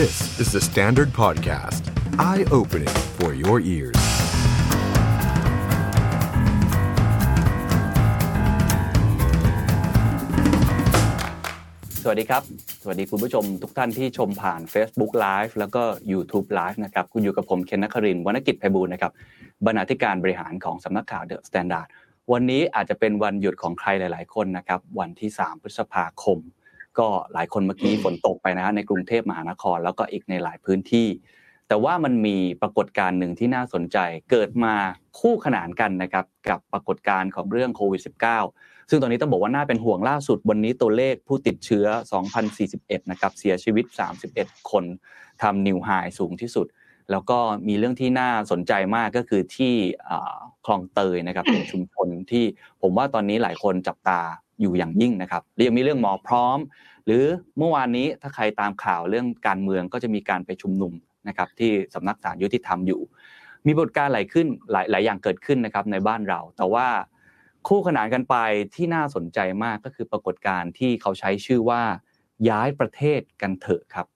This is the Standard Podcast. Eye-opening for your ears. สวัสดีครับ สวัสดีคุณผู้ชมทุกท่านที่ชมผ่าน Facebook Live แล้วก็ YouTube Live นะครับ คุณอยู่กับผมเคน นครินทร์ วนกิจไพบูลย์นะครับ บรรณาธิการบริหารของสำนักข่าว THE STANDARD วันนี้อาจจะเป็นวันหยุดของใครหลาย ๆ คนนะครับ วันที่ 3 พฤษภาคม ก็หลายคนเมื่อกี้ฝนตกไปนะฮะในกรุงเทพมหานคร แล้วก็อีกในหลายพื้นที่ แต่ว่ามันมีปรากฏการณ์หนึ่งที่น่าสนใจเกิดมาคู่ขนานกันนะครับกับปรากฏการณ์ของเรื่องโควิด -19 ซึ่งตอนนี้ต้องบอกว่าน่าเป็นห่วงล่าสุดวันนี้ตัวเลขผู้ติดเชื้อ 2,041 นะครับเสียชีวิต 31 คนทำนิวไฮสูงที่สุดแล้วก็มีเรื่องที่น่าสนใจมากก็คือที่คลองเตยนะครับเป็นชุมชนที่ผมว่าตอนนี้หลายคนจับตาอยู่อย่างยิ่งนะครับเรียงมีเรื่องหมอพร้อม หรือเมื่อวานนี้ถ้าใครตามข่าวเรื่องการเมืองก็จะมีการไปชุมนุมนะครับที่สำนักศาลยุติธรรมอยู่ มีบทการหลายขึ้นหลายหลายอย่างเกิดขึ้นนะครับในบ้านเรา แต่ว่าคู่ขนานกันไปที่น่าสนใจมากก็คือปรากฏการณ์ที่เขาใช้ชื่อว่าย้ายประเทศกันเถอะครับ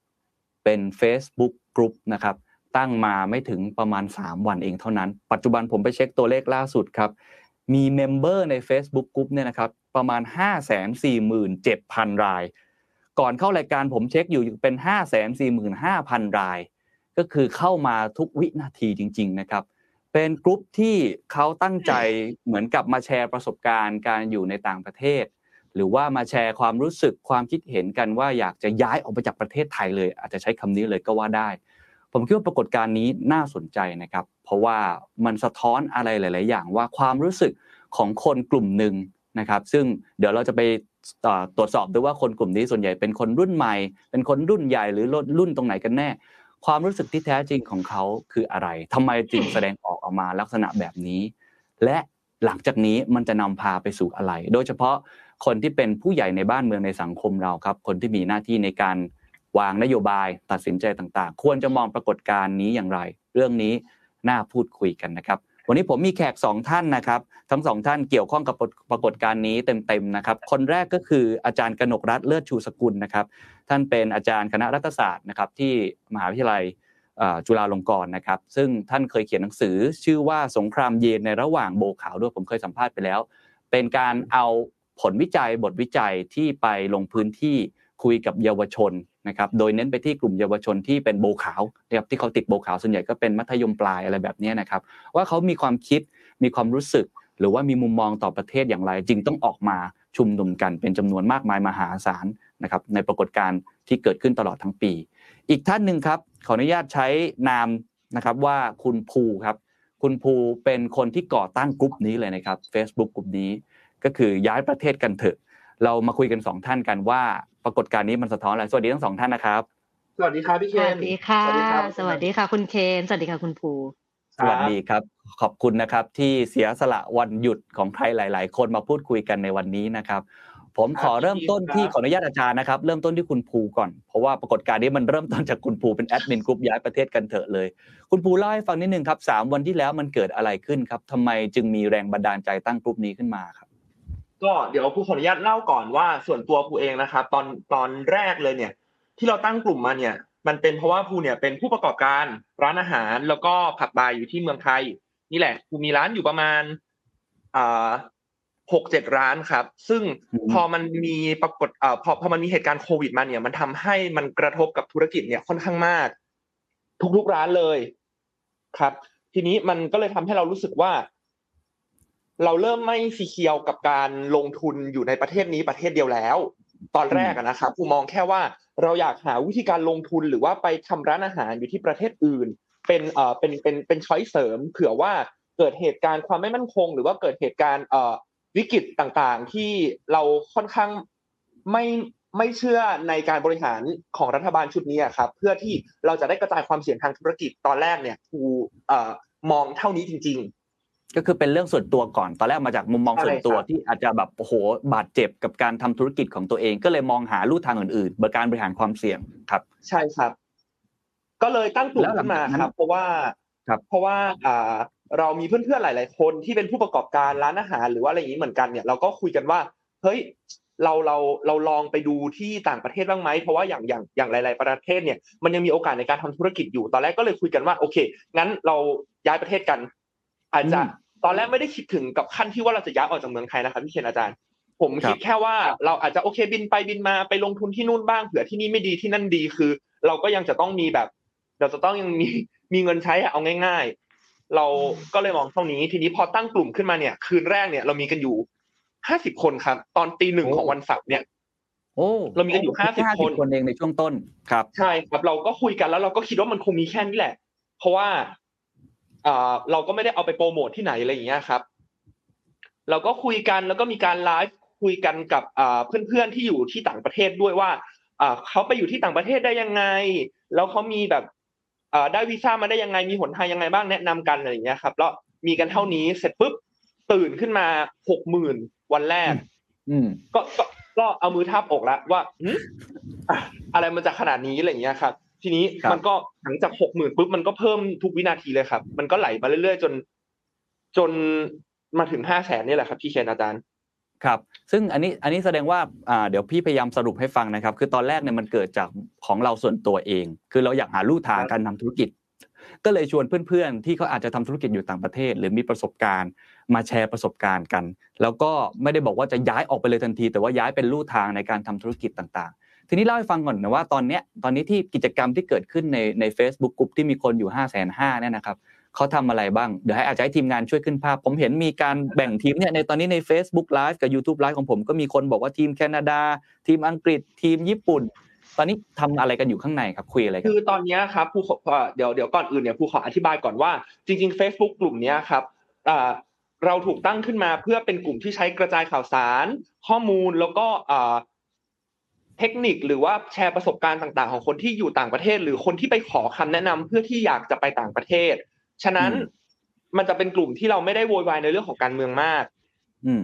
เป็น Facebook กลุ่มนะครับตั้งมาไม่ถึงประมาณ 3 วันเองเท่านั้น ปัจจุบันผมไปเช็คตัวเลขล่าสุดครับ มี member ใน Facebook กลุ่มเนี่ยนะครับประมาณ 547,000 ราย ก่อนเข้ารายการผมเช็คอยู่เป็น 545,000 ราย ก็คือเข้ามาทุกวินาทีจริง ๆ นะครับ เป็นกลุ่มที่เขาตั้งใจเหมือนกับมาแชร์ประสบการณ์การอยู่ในต่างประเทศ หรือว่ามาแชร์ความรู้สึกความคิดเห็นกันว่าอยากจะย้ายออกไปจากประเทศไทยเลย อาจจะใช้คำนี้เลยก็ว่าได้ ผมคิดว่าปรากฏการณ์นี้น่าสนใจนะครับ เพราะว่ามันสะท้อนอะไรหลาย ๆ อย่างว่าความรู้สึกของคนกลุ่มหนึ่งนะครับ ซึ่งเดี๋ยวเราจะไป ตรวจสอบดูว่าคนกลุ่มนี้ส่วนใหญ่เป็นคนรุ่นใหม่ เป็นคนรุ่นใหญ่หรือรุ่นตรงไหนกันแน่ ความรู้สึกที่แท้จริงของเขาคืออะไรทำไมจึงแสดงออกออกมาลักษณะแบบนี้ และหลังจากนี้มันจะนำพาไปสู่อะไร โดยเฉพาะคนที่เป็นผู้ใหญ่ในบ้านเมืองในสังคมเราครับ คนที่มีหน้าที่ในการวางนโยบายตัดสินใจต่างๆ ควรจะมองปรากฏการณ์นี้อย่างไร เรื่องนี้น่าพูดคุยกันนะครับ วันนี้ผมมีแขกสองท่านนะครับ ทั้งสองท่านเกี่ยวข้องกับปรากฏการณ์นี้เต็มๆนะครับ คนแรกก็คืออาจารย์กนกรัฐเลิศชูสกุลนะครับ ท่านเป็นอาจารย์คณะรัฐศาสตร์นะครับที่มหาวิทยาลัยจุฬาลงกรณ์นะครับ ซึ่งท่านเคยเขียนหนังสือ ชื่อว่าสงครามเย็นในระหว่างโบขาวด้วยผมเคยสัมภาษณ์ไปแล้ว เป็นการเอาผลวิจัยบทวิจัยที่ไปลงพื้นที่ คุยกับเยาวชนนะครับโดยเน้นไปที่กลุ่มเยาวชนที่เป็นโบขาวนะครับที่เขาติดโบขาวส่วนใหญ่ก็เป็นมัธยมปลายอะไรแบบนี้นะครับว่าเขามีความคิดมีความรู้สึก หรือว่ามีมุมมองต่อประเทศอย่างไร จึงต้องออกมาชุมนุมกันเป็นจำนวนมากมายมหาศาลนะครับในปรากฏการณ์ที่เกิดขึ้นตลอดทั้งปี อีกท่านหนึ่งครับขออนุญาตใช้นามนะครับว่าคุณภูครับคุณภูเป็นคนที่ก่อตั้งกลุ่มนี้เลยนะครับ Facebook กลุ่มนี้ก็คือย้ายประเทศกันเถอะ เรามาคุยกันสองท่านกันว่า ปรากฏการณ์นี้มันสะท้อนอะไรสวัสดีทั้งสองท่านนะครับ สวัสดีครับพี่เคน สวัสดีค่ะ สวัสดีค่ะ คุณเคน สวัสดีค่ะคุณภูสวัสดีครับ ขอบคุณนะครับ ที่เสียสละวันหยุดของใครหลาย ๆ คนมาพูดคุยกันในวันนี้นะครับ ผมขอเริ่มต้นที่ขออนุญาตอาจารย์นะครับ เริ่มต้นที่คุณภูก่อน เพราะว่าปรากฏการณ์นี้มันเริ่มต้นจากคุณภูเป็นแอดมินกลุ่มย้ายประเทศกันเถอะเลย คุณภูเล่าให้ฟังนิดนึงครับสามวันที่แล้วมันเกิดอะไรขึ้นครับทำไมจึงมีแรงบันดาลใจตั้งกลุ่มนี้ขึ้นมาครับ ก็เดี๋ยวภูขออนุญาตเล่าก่อนว่าส่วนตัวภูเองนะครับ ตอนตอนแรกเลยเนี่ย ที่เราตั้งกลุ่มมาเนี่ย มันเป็นเพราะว่าภูเนี่ยเป็นผู้ประกอบการร้านอาหารแล้วก็ผับบาร์อยู่ที่เมืองไทย นี่แหละภูมีร้านอยู่ประมาณอ่าหกเจ็ดร้านครับ ซึ่งพอมันมีปรากฏอ่าพอพอมันมีเหตุการณ์โควิดมาเนี่ย มันทำให้มันกระทบกับธุรกิจเนี่ยค่อนข้างมาก ทุกๆร้านเลยครับ ทีนี้มันก็เลยทำให้เรารู้สึกว่า เราเริ่มไม่ซีเคียวกับการลงทุนอยู่ในประเทศนี้ประเทศเดียวแล้ว ตอนแรกนะครับภูมองแค่ว่าเราอยากหาวิธีการลงทุนหรือว่าไปทำร้านอาหารอยู่ที่ประเทศอื่น เป็นเอ่อเป็นเป็นเป็นช้อยเสริม เผื่อว่าเกิดเหตุการณ์ความไม่มั่นคง หรือว่าเกิดเหตุการณ์เอ่อวิกฤตต่างๆ ที่เราค่อนข้างไม่ไม่เชื่อในการบริหารของรัฐบาลชุดนี้ครับ เพื่อที่เราจะได้กระจายความเสี่ยงทางธุรกิจตอนแรกเนี่ยภูเอ่อมองเท่านี้จริง ๆ ก็คือเป็นเรื่องส่วนตัวก่อน ตอนแรกมาจากมุมมองส่วนตัวที่อาจจะแบบโอ้โหบาดเจ็บกับการทำธุรกิจของตัวเอง ก็เลยมองหาลู่ทางอื่นๆบริการบริหารความเสี่ยงครับ ใช่ครับ ก็เลยตั้งกลุ่มขึ้นมาครับ เพราะว่าครับ เพราะว่าอ่าเรามีเพื่อนๆหลาย ๆ คนที่เป็นผู้ประกอบการร้านอาหาร หรือว่าอะไรอย่างนี้เหมือนกันเนี่ย เราก็คุยกันว่าเฮ้ยเราเราเราลองไปดูที่ต่างประเทศบ้างไหมเพราะว่าอย่างอย่างอย่างหลาย ๆ ประเทศเนี่ยมันยังมีโอกาสในการทำธุรกิจอยู่ตอนแรกก็เลยคุยกันว่าโอเค งั้นเราย้ายประเทศกัน อาจจะ ตอนแรกไม่ได้คิดถึงกับขั้นที่ว่าเราจะย้ายออกจากเมืองไทยนะครับพี่เคนอาจารย์ ผมคิดแค่ว่าเราอาจจะโอเคบินไปบินมาไปลงทุนที่นู่นบ้างเผื่อที่นี่ไม่ดีที่นั่นดีคือ เราก็ยังจะต้องมีแบบ เราจะต้องยังมีมีเงินใช้เอาง่าย ๆ เราก็เลยมองเท่านี้ทีนี้พอตั้งกลุ่มขึ้นมาเนี่ย คืนแรกเนี่ยเรามีกันอยู่ห้าสิบคนครับตอนตีหนึ่งของวันเสาร์เนี่ยโอ้เรามีกันอยู่ห้าสิบคนคนเองในช่วงต้นครับ ใช่ครับเราก็คุยกันแล้วเราก็คิดว่ามันคงมีแค่นี้แหละ เพราะว่าอ่า เราก็ไม่ได้เอาไปโปรโมทที่ไหนอะไรอย่างเงี้ยครับ เราก็คุยกันแล้วก็มีการไลฟ์คุยกันกับอ่าเพื่อนๆที่อยู่ที่ต่างประเทศด้วยว่าอ่าเขาไปอยู่ที่ต่างประเทศได้ยังไง แล้วเขามีแบบอ่าได้วีซ่ามาได้ยังไง มีหนทางยังไงบ้างแนะนำกันอะไรอย่างเงี้ยครับ แล้วมีกันเท่านี้เสร็จปุ๊บตื่นขึ้นมาหกหมื่นวันแรก อืมก็ก็ก็เอามือทาบอกแล้วว่าหึอะอะไรมันจะขนาดนี้อะไรอย่างเงี้ยครับ ทีนี้ครับมันก็หลังจากหกหมื่นปุ๊บมันก็เพิ่มทุกวินาทีเลยครับ มันก็ไหลมาเรื่อยๆ จน จนมาถึงห้าแสนนี่แหละครับพี่เคนอาจารย์ครับซึ่งอันนี้อันนี้แสดงว่าอ่าเดี๋ยวพี่พยายามสรุปให้ฟังนะครับ คือตอนแรกเนี่ยมันเกิดจากของเราส่วนตัวเอง คือเราอยากหาลู่ทางการทำธุรกิจ ก็เลยชวนเพื่อนๆ ที่เขาอาจจะทำธุรกิจอยู่ต่างประเทศ หรือมีประสบการณ์ มาแชร์ประสบการณ์กัน แล้วก็ไม่ได้บอกว่าจะย้ายออกไปเลยทันที แต่ว่าย้ายเป็นลู่ทางในการทำธุรกิจต่างๆ ทีนี้เล่าให้ฟังก่อนนะว่าตอนเนี้ยตอนนี้ที่กิจกรรมที่เกิดขึ้นในใน Facebook กลุ่มที่มีคนอยู่5้าแสนห้าเนี่ยนะครับเขาทำอะไรบ้าง เดี๋ยวให้อาจจะให้ทีมงานช่วยขึ้นภาพ ผมเห็นมีการแบ่งทีมเนี่ยในตอนนี้ใน Facebook Live กับ YouTube Live ของผมก็มีคนบอกว่าทีมแคนาดา ทีมอังกฤษ ทีมญี่ปุ่น ตอนนี้ทำอะไรกันอยู่ข้างในครับคุยอะไรกันคือตอนนี้ครับผู้ขอเดี๋ยวเดี๋ยวก่อนอื่นเนี่ยผู้ขออธิบายก่อนว่า จริง ๆ Facebook กลุ่มนี้ครับเราถูกตั้งขึ้นมาเพื่อเป็นกลุ่มที่ใช้กระจายข่าวสาร ข้อมูลแล้วก็ เทคนิคหรือว่าแชร์ประสบการณ์ต่างๆ ของคนที่อยู่ต่างประเทศ หรือคนที่ไปขอคำแนะนำเพื่อที่อยากจะไปต่างประเทศ ฉะนั้นอืมมันจะเป็นกลุ่มที่เราไม่ได้โวยวายในเรื่องของการเมืองมาก อืม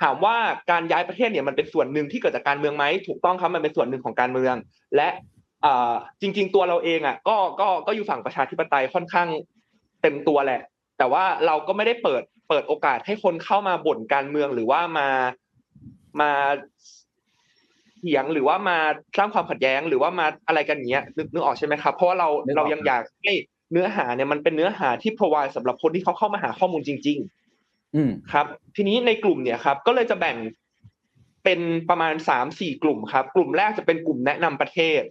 ถามว่าการย้ายประเทศเนี่ยมันเป็นส่วนหนึ่งที่เกิดจากการเมืองไหมถูกต้องครับมันเป็นส่วนหนึ่งของการเมือง และอ่าจริง ๆ ตัวเราเองอะ ก็ก็ก็อยู่ฝั่งประชาธิปไตยค่อนข้างเต็มตัวแหละ แต่ว่าเราก็ไม่ได้เปิดเปิดโอกาสให้คนเข้ามาบ่นการเมืองหรือว่ามามาเถียงหรือว่ามาสร้างความขัดแย้งหรือว่ามาอะไรกันอย่างเงี้ยนึกนึกออกใช่ไหมครับเพราะว่าเรานึกออกเรายังอยากให้เนื้อหาเนี่ยมันเป็นเนื้อหาที่ provide สำหรับคนที่เขาเข้ามาหาข้อมูลจริงๆอืมครับ ทีนี้ในกลุ่มเนี่ยครับ ก็เลยจะแบ่งเป็นประมาณสามสี่กลุ่มครับ กลุ่มแรกจะเป็นกลุ่มแนะนำประเทศ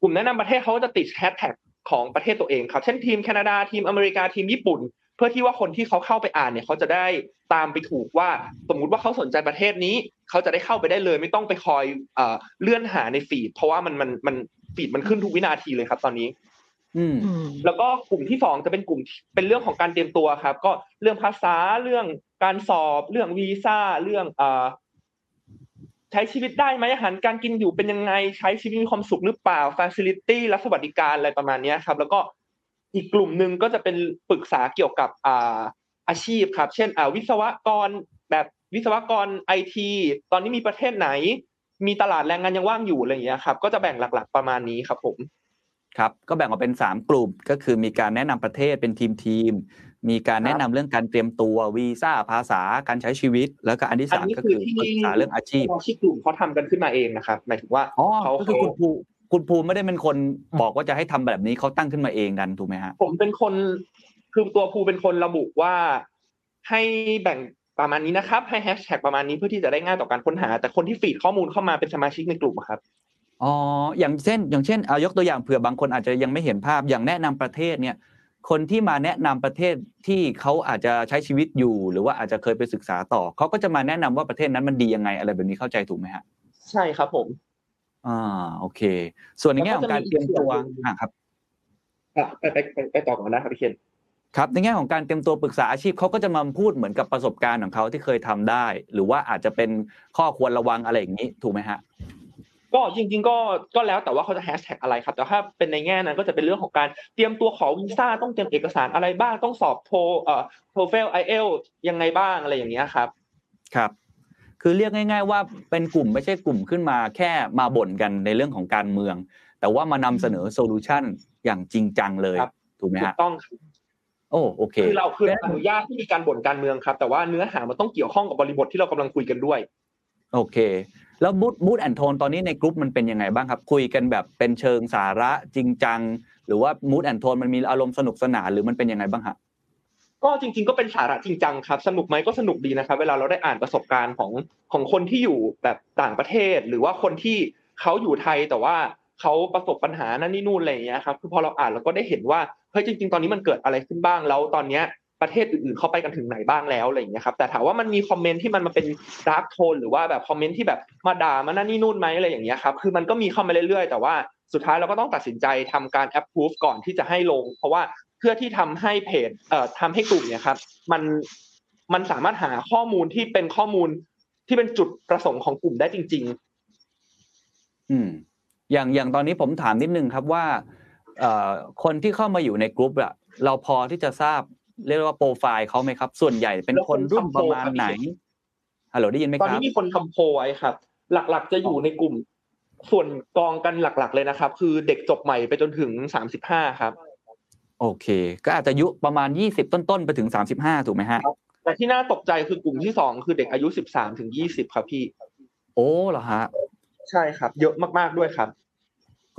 กลุ่มแนะนำประเทศเขาก็จะติดแฮชแท็กของประเทศตัวเองครับ เช่นทีมแคนาดาทีมอเมริกาทีมญี่ปุ่น เพื่อที่ว่าคนที่เขาเข้าไปอ่านเนี่ยเขาจะได้ตามไปถูกว่าสมมุติว่าเขาสนใจประเทศนี้ เขาจะได้เข้าไปได้เลย ไม่ต้องไปคอยเอ่อเลื่อนหาในฟีดเพราะว่ามันมันมันฟีดมันขึ้นทุกวินาทีเลยครับ ตอนนี้อืมอืมแล้วก็กลุ่มที่สองจะเป็นกลุ่มที่เป็นเรื่องของการเตรียมตัวครับ ก็เรื่องภาษาเรื่องการสอบเรื่องวีซ่าเรื่องเอ่อใช้ชีวิตได้ไหมอาหารการกินอยู่เป็นยังไงใช้ชีวิตมีความสุขหรือเปล่าฟ a ซิลิตี้และสวัสดิการอะไรประมาณเนี้ยครับ แล้วก็ อีกกลุ่มหนึ่งก็จะเป็นปรึกษาเกี่ยวกับอ่าอาชีพครับ เช่นอ่าวิศวกรแบบวิศวกรไอทีตอนนี้มีประเทศไหน มีตลาดแรงงานยังว่างอยู่อะไรอย่างเงี้ยครับ ก็จะแบ่งหลักๆประมาณนี้ครับผมครับก็แบ่งออกเป็น 3 กลุ่มก็คือมีการแนะนำประเทศเป็นทีมทีม มีการแนะนำเรื่องการเตรียมตัววีซ่าภาษาการใช้ชีวิต แล้วก็อันที่อันสามนี้ก็คือคือที่ปรึกษาเรื่องอาชีพสมาชิกกลุ่มเขาทำกันขึ้นมาเองนะครับหมายถึงว่าอ๋อเขาก็คือเขาคุณภู คุณภูไม่ได้เป็นคนบอกว่าจะให้ทำแบบนี้เขาตั้งขึ้นมาเองดันถูกไหมฮะผมเป็นคนคือตัวภูเป็นคนระบุว่าให้แบ่งประมาณนี้นะครับ ให้แฮชแท็กประมาณนี้เพื่อที่จะได้ง่ายต่อการค้นหา แต่คนที่ฟีดข้อมูลเข้ามาเป็นสมาชิกในกลุ่มอะครับอ๋ออย่างเช่น อย่างเช่นเอายกตัวอย่างเผื่อบางคนอาจจะยังไม่เห็นภาพอย่างแนะนำประเทศเนี่ย คนที่มาแนะนำประเทศที่เขาอาจจะใช้ชีวิตอยู่ หรือว่าอาจจะเคยไปศึกษาต่อเขาก็จะมาแนะนำว่าประเทศนั้นมันดียังไงอะไรแบบนี้เข้าใจถูกไหมฮะใช่ครับผม อ่าโอเค ส่วนในแง่ของการเตรียมตัวอ่าครับอะไปไปไปไปต่อก่อนนะครับพี่เคนครับในแง่ของการเตรียมตัวปรึกษาอาชีพเขาก็จะมาพูดเหมือนกับประสบการณ์ของเขาที่เคยทำได้ หรือว่าอาจจะเป็นข้อควรระวังอะไรอย่างนี้ถูกไหมฮะก็จริง ๆ ก็ก็แล้วแต่ว่าเขาจะแฮชแท็กอะไรครับแต่ถ้าเป็นในแง่นั้นก็จะเป็นเรื่องของการเตรียมตัวขอวีซ่าต้องเตรียมเอกสารอะไรบ้างต้องสอบโทเอ่อ TOEFL IELTS ยังไงบ้างอะไรอย่างเงี้ยครับ ครับ คือเรียกง่าย ๆ ว่าเป็นกลุ่มไม่ใช่กลุ่มขึ้นมา แค่มาบ่นกันในเรื่องของการเมือง แต่ว่ามานำเสนอ solution อย่างจริงจังเลยครับถูกไหมฮะถูกต้องครับโอ้โอเคคือเราคืออนุญาตที่มีการบ่นการเมืองครับ แต่ว่าเนื้อหามันต้องเกี่ยวข้องกับบริบทที่เรากำลังคุยกันด้วย โอเค แล้วมูดมูดแอนโทนตอนนี้ในกลุ่มมันเป็นยังไงบ้างครับ คุยกันแบบเป็นเชิงสาระจริงจัง หรือว่ามูดแอนโทนมันมีอารมณ์สนุกสนานหรือมันเป็นยังไงบ้างฮะ ก็จริง ๆ ก็เป็นสาระจริงจังครับ สนุกไหมก็สนุกดีนะครับ เวลาเราได้อ่านประสบการณ์ของของคนที่อยู่แบบต่างประเทศ หรือว่าคนที่เขาอยู่ไทยแต่ว่าเขาประสบปัญหานั่นนี่นู่นอะไรอย่างเงี้ยครับคือพอเราอ่านเราก็ได้เห็นว่าเฮ้ยจริง ๆ ตอนนี้มันเกิดอะไรขึ้นบ้างแล้วตอนเนี้ยประเทศอื่นๆเข้าไปกันถึงไหนบ้างแล้วอะไรอย่างเงี้ยครับแต่ถามว่ามันมีคอมเมนต์ที่มันมาเป็น dark tone หรือว่าแบบคอมเมนต์ที่แบบมาด่ามานั่นนี่นู่นไหมอะไรอย่างเงี้ยครับคือมันก็มีเข้ามาเรื่อยๆ แต่ว่าสุดท้ายเราก็ต้องตัดสินใจทำการแอปพูฟก่อนที่จะให้ลง เพราะว่า เพื่อที่ทำให้เพจเอ่อทำให้กลุ่มเนี่ยครับ มันมันสามารถหาข้อมูลที่เป็นข้อมูลที่เป็นจุดประสงค์ของกลุ่มได้จริง ๆ อืม อย่างอย่างตอนนี้ผมถามนิดนึงครับว่าเอ่อคนที่เข้ามาอยู่ในกลุ่มอะเราพอที่จะทราบเรียกว่าโปรไฟล์เขาไหมครับ ส่วนใหญ่เป็นคนรุ่นประมาณไหนฮัลโหลได้ยินไหมครับตอนนี้มีคนทำโพไว้ครับ หลักๆ จะอยู่ในกลุ่ม ส่วนกองกันหลัก ๆ เลยนะครับ คือเด็กจบใหม่ไปจนถึงสามสิบห้าครับ โอเค ก็อาจจะอายุประมาณยี่สิบต้นๆ ไปถึงสามสิบห้าถูกไหมฮะ แต่ที่น่าตกใจคือกลุ่มที่สองคือเด็กอายุสิบสามถึงยี่สิบครับพี่ โอ้เหรอฮะ ใช่ครับ เยอะมากๆด้วยครับ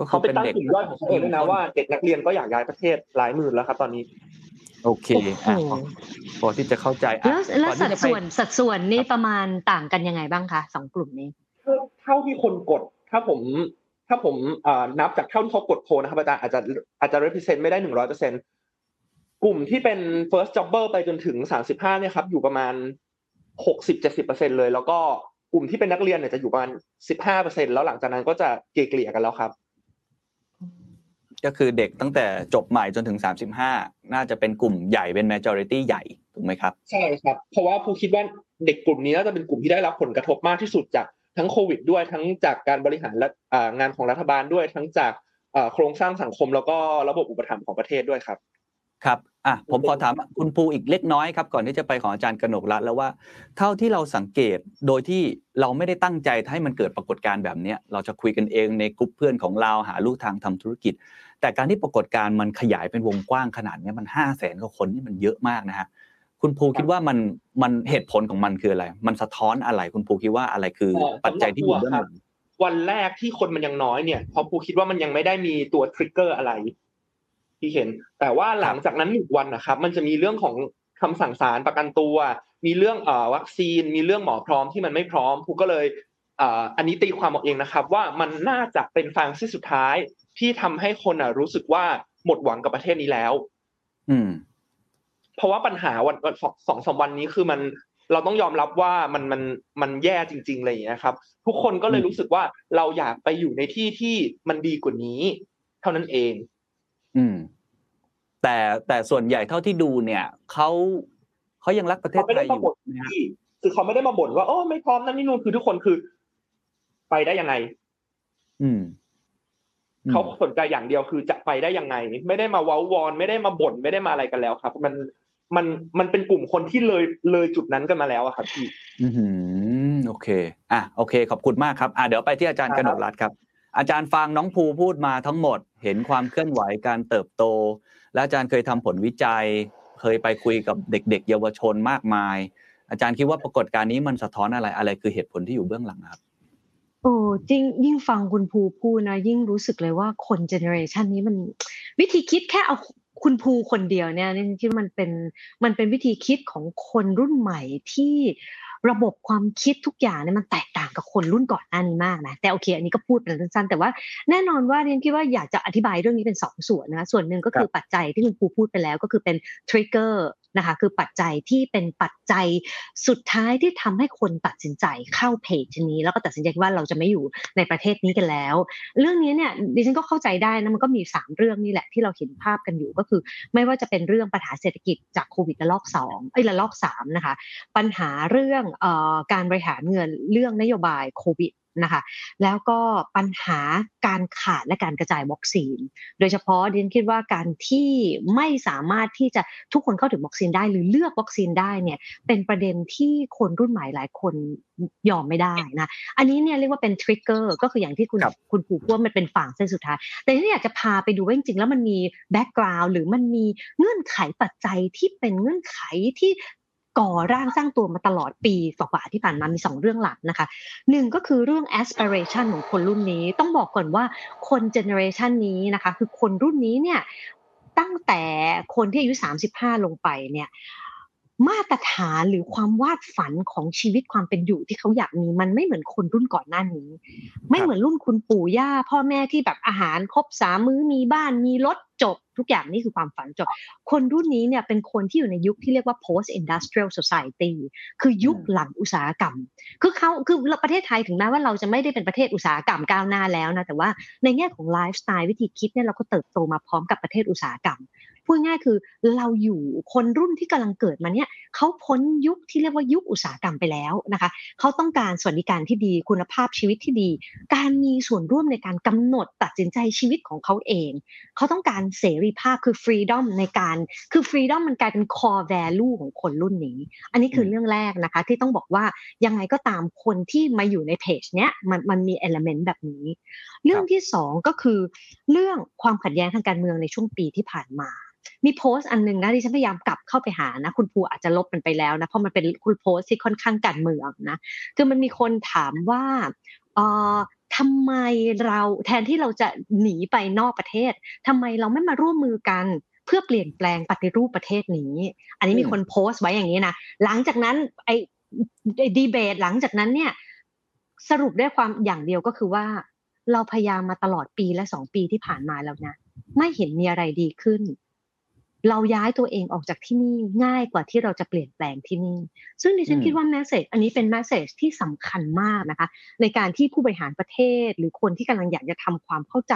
เขาเป็นตั้งกลุ่มย่อยของเขาเองด้วยนะว่าเด็กนักเรียนก็อยากย้ายประเทศหลายหมื่นแล้วครับ ตอนนี้ โอเคอะพอที่จะเข้าใจแล้วแล้วสัดส่วนสัดส่วนนี่ประมาณต่างกันยังไงบ้างคะสองกลุ่มนี้ เท่าที่คนกดถ้าผม ถ้าผมนับจากเท่าที่เขากดโพนะครับอาจารย์อาจจะอาจจะ represent ไม่ได้หนึ่งร้อยเปอร์เซ็นกลุ่มที่เป็น first jobber ไปจนถึงสามสิบห้าเนี่ยครับอยู่ประมาณหกสิบเจ็ดสิบเปอร์เซ็นเลยแล้วก็กลุ่มที่เป็นนักเรียนเนี่ยจะอยู่ประมาณสิบห้าเปอร์เซ็นแล้วหลังจากนั้นก็จะเกลี่ยกันแล้วครับ ก็คือเด็กตั้งแต่จบใหม่จนถึง35น่าจะเป็นกลุ่มใหญ่เป็น majority ใหญ่ถูกไหมครับ ใช่ครับ เพราะว่าผู้คิดว่าเด็กกลุ่มนี้น่าจะเป็นกลุ่มที่ได้รับผลกระทบมากที่สุดจาก ทั้งโควิดด้วยทั้งจากการบริหารและงานของรัฐบาลด้วย ทั้งจากโครงสร้างสังคมแล้วก็ระบบอุปถัมภ์ของประเทศด้วยครับ ครับอะผมขอถามคุณภูอีกเล็กน้อยครับก่อนที่จะไปของอาจารย์กหนกรัฐแล้วว่า เท่าที่เราสังเกตโดยที่เราไม่ได้ตั้งใจให้มันเกิดปรากฏการณ์แบบนี้เราจะคุยกันเองในกลุ่มเพื่อนของเราหาลูกทางทำธุรกิจ แต่การที่ปรากฏการณ์มันขยายเป็นวงกว้างขนาดนี้มันห้าแสนกว่าคนนี่มันเยอะมากนะฮะ คุณภูคิดว่ามันมันเหตุผลของมันคืออะไร มันสะท้อนอะไร คุณภูคิดว่าอะไรคือปัจจัยที่อยู่เบื้องหลังวันแรกที่คนมันยังน้อยเนี่ยพอภูคิดว่ามันยังไม่ได้มีตัวทริกเกอร์อะไร ที่เห็น แต่ว่าหลังจากนั้นหนึ่งวันนะครับ มันจะมีเรื่องของคำสั่งศาลประกันตัว มีเรื่องเอ่อวัคซีน มีเรื่องหมอพร้อมที่มันไม่พร้อมภูก็เลยอันนี้ตีความออกเองนะครับ ว่ามันน่าจะเป็นฟังที่สุดท้ายที่ทำให้คนอะรู้สึกว่าหมดหวังกับประเทศนี้แล้ว อืม เพราะว่าปัญหาวันสองสองสามวันนี้คือมันเราต้องยอมรับว่ามันมันมันแย่จริงๆอะไรอย่างเงี้ยครับ ทุกคนก็เลยรู้สึกว่าเราอยากไปอยู่ในที่ที่มันดีกว่านี้ เท่านั้นเอง อืม แต่แต่ส่วนใหญ่เท่าที่ดูเนี่ยเขาเขายังรักประเทศไทยอยู่คือเขาไม่ได้มาบ่นว่าโอ้ไม่พร้อมนั่นนี่นู่นคือทุกคนคือ ไปได้ยังไง อืมเขาสนใจอย่างเดียวคือจะไปได้ยังไง ไม่ได้มาเว้าวอน ไม่ได้มาบ่นไม่ได้มาอะไรกันแล้วครับ มัน มันมันเป็นกลุ่มคนที่เลยเลยจุดนั้นกันมาแล้วอะครับพี่อืมโอเคอะโอเค ขอบคุณมากครับอะเดี๋ยวไปที่อาจารย์กนกรัฐครับ อาจารย์ฟังน้องภูพูดมาทั้งหมด เห็นความเคลื่อนไหวการเติบโต และอาจารย์เคยทำผลวิจัย เคยไปคุยกับเด็ก ๆ เยาวชนมากมาย อาจารย์คิดว่าปรากฏการณ์นี้มันสะท้อนอะไรอะไรคือเหตุผลที่อยู่เบื้องหลังครับโอ้จริงยิ่งฟังคุณภูพูดนะ ยิ่งรู้สึกเลยว่าคนเจเนอเรชันนี้มัน วิธีคิดแค่เอา คุณภูคนเดียวเนี่ยนี่คิดมันเป็นมันเป็นวิธีคิดของคนรุ่นใหม่ที่ ระบบความคิดทุกอย่างเนี่ยมันแตกต่างกับคนรุ่นก่อนหน้านี้มากนะแต่โอเค อันนี้ก็พูดเป็นสั้นๆแต่ว่าแน่นอนว่าเรียนคิดว่าอยากจะอธิบายเรื่องนี้เป็นสองส่วนนะส่วนหนึ่งก็คือปัจจัยที่คุณภูพูดไปแล้วก็คือเป็นทริกเกอร์นะคะคือปัจจัยที่เป็นปัจจัยสุดท้ายที่ทำให้คนตัดสินใจเข้าเพจนี้แล้วก็ตัดสินใจว่าเราจะไม่อยู่ในประเทศนี้กันแล้ว เรื่องนี้เนี่ยดิฉันก็เข้าใจได้นะมันก็มี 3 เรื่องนี่แหละที่เราเห็นภาพกันอยู่ก็คือ ไม่ว่าจะเป็นเรื่องปัญหาเศรษฐกิจจากโควิดระลอก2ไอ้ระลอก3นะคะปัญหาเรื่องอการบริหารเงินเรื่องนโยบายโควิดนะคะแล้วก็ปัญหาการขาดและการกระจายวัคซีน โดยเฉพาะดิฉันคิดว่าการที่ไม่สามารถที่จะทุกคนเข้าถึงวัคซีนได้หรือเลือกวัคซีนได้เนี่ยเป็นประเด็นที่คนรุ่นใหม่หลายคนยอมไม่ได้นะอันนี้เนี่ยเรียกว่าเป็นทริกเกอร์ก็คืออย่างที่คุณคุณผูกว่ามันเป็นฝั่งเส้นสุดท้าย แต่ที่อยากจะพาไปดูว่าจริงๆแล้วมันมี background หรือมันมีเงื่อนไขปัจจัยที่เป็นเงื่อนไขที่ ก่อร่างสร้างตัวมาตลอดปีกว่าที่ผ่านมามีสองเรื่องหลักนะคะหนึ่งก็คือเรื่อง aspiration ของคนรุ่นนี้ ต้องบอกก่อนว่าคน generation นี้นะคะ คือคนรุ่นนี้เนี่ยตั้งแต่คนที่อายุ 35 ลงไปเนี่ย มาตรฐานหรือความวาดฝันของชีวิตความเป็นอยู่ที่เขาอยากมีมันไม่เหมือนคนรุ่นก่อนหน้านี้ ไม่เหมือนรุ่นคุณปู่ย่า พ่อแม่ที่แบบอาหารครบสามมื้อมีบ้านมีรถจบ ทุกอย่างนี่คือความฝันจบ คนรุ่นนี้เนี่ยเป็นคนที่อยู่ในยุคที่เรียกว่า post industrial society คือยุคหลังอุตสาหกรรม คือเขาคือประเทศไทยถึงแม้ว่าเราจะไม่ได้เป็นประเทศอุตสาหกรรมก้าวหน้าแล้วนะแต่ว่าในแง่ของไลฟ์สไตล์วิธีคิดเนี่ยเราก็เติบโตมาพร้อมกับประเทศอุตสาหกรรม พูดง่ายคือเราอยู่คนรุ่นที่กำลังเกิดมาเนี่ยเขาพ้นยุคที่เรียกว่ายุคอุตสาหกรรมไปแล้วนะคะเขาต้องการสวัสดิการที่ดีคุณภาพชีวิตที่ดี การมีส่วนร่วมในการกำหนดตัดสินใจชีวิตของเขาเอง เขาต้องการเสรีภาพคือฟรีดอมในการคือฟรีดอมมันกลายเป็น core value ของคนรุ่นนี้ อันนี้คือเรื่องแรกนะคะที่ต้องบอกว่ายังไงก็ตามคนที่มาอยู่ในเพจเนี้ยมันมันมีเอลเมนต์แบบนี้ เรื่องที่สองก็คือเรื่องความขัดแย้งทางการเมืองในช่วงปีที่ผ่านมามีโพสต์อันหนึ่งนะที่ฉันพยายามกลับเข้าไปหานะ คุณภูอาจจะลบมันไปแล้วนะเพราะมันเป็นคุณโพสต์ที่ค่อนข้างการเมืองนะคือมันมีคนถามว่าเอ่อทำไมเราแทนที่เราจะหนีไปนอกประเทศทำไมเราไม่มาร่วมมือกันเพื่อเปลี่ยนแปลงปฏิรูปประเทศนี้ อันนี้มีคนโพสต์ไว้อย่างนี้นะ หลังจากนั้นไอ้ดีเบตหลังจากนั้นเนี่ยสรุปได้ความอย่างเดียวก็คือว่า เราพยายามมาตลอดปีและสองปีที่ผ่านมาแล้วนะ ไม่เห็นมีอะไรดีขึ้น เราย้ายตัวเองออกจากที่นี่ง่ายกว่าที่เราจะเปลี่ยนแปลงที่นี่ ซึ่งดิฉันคิดว่าแมสเซจอันนี้เป็นแมสเซจที่สำคัญมากนะคะ ในการที่ผู้บริหารประเทศ หรือคนที่กำลังอยากจะทำความเข้าใจ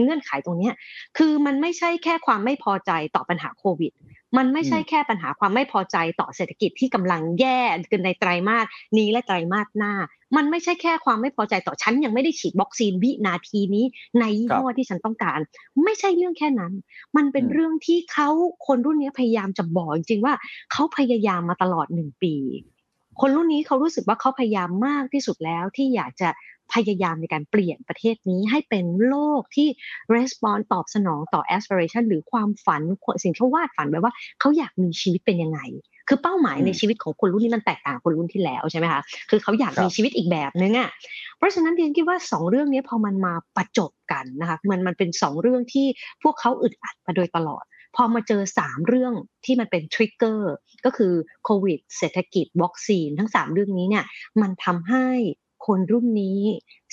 เงื่อนไขตรงนี้คือมันไม่ใช่แค่ความไม่พอใจต่อปัญหาโควิด มันไม่ใช่แค่ปัญหาความไม่พอใจต่อเศรษฐกิจที่กำลังแย่กันในไตรมาสนี้และไตรมาสหน้า มันไม่ใช่แค่ความไม่พอใจต่อฉันยังไม่ได้ฉีดวัคซีนวินาทีนี้ในยี่ห้อที่ฉันต้องการ ไม่ใช่เรื่องแค่นั้น มันเป็นเรื่องที่เขาคนรุ่นนี้พยายามจะบอกจริงๆว่าเขาพยายามมาตลอดหนึ่งปี คนรุ่นนี้เขารู้สึกว่าเขาพยายามมากที่สุดแล้วที่อยากจะพยายามในการเปลี่ยนประเทศนี้ให้เป็นโลกที่ respond ตอบสนองต่อ aspiration หรือความฝันสิ่งที่วาดฝันไว้ว่าเขาอยากมีชีวิตเป็นยังไง คือเป้าหมายในชีวิตของคนรุ่นนี้มันแตกต่างคนรุ่นที่แล้วใช่ไหมคะคือเขาอยากมีชีวิตอีกแบบนึงอะเพราะฉะนั้นเรียนคิดว่าสองเรื่องนี้พอมันมาประจบกันนะคะมันมันเป็นสองเรื่องที่พวกเขาอึดอัดมาโดยตลอด พอมาเจอสามเรื่องที่มันเป็นทริกเกอร์ก็คือโควิดเศรษฐกิจวัคซีนทั้งสามเรื่องนี้เนี่ยมันทำให้คนรุ่นนี้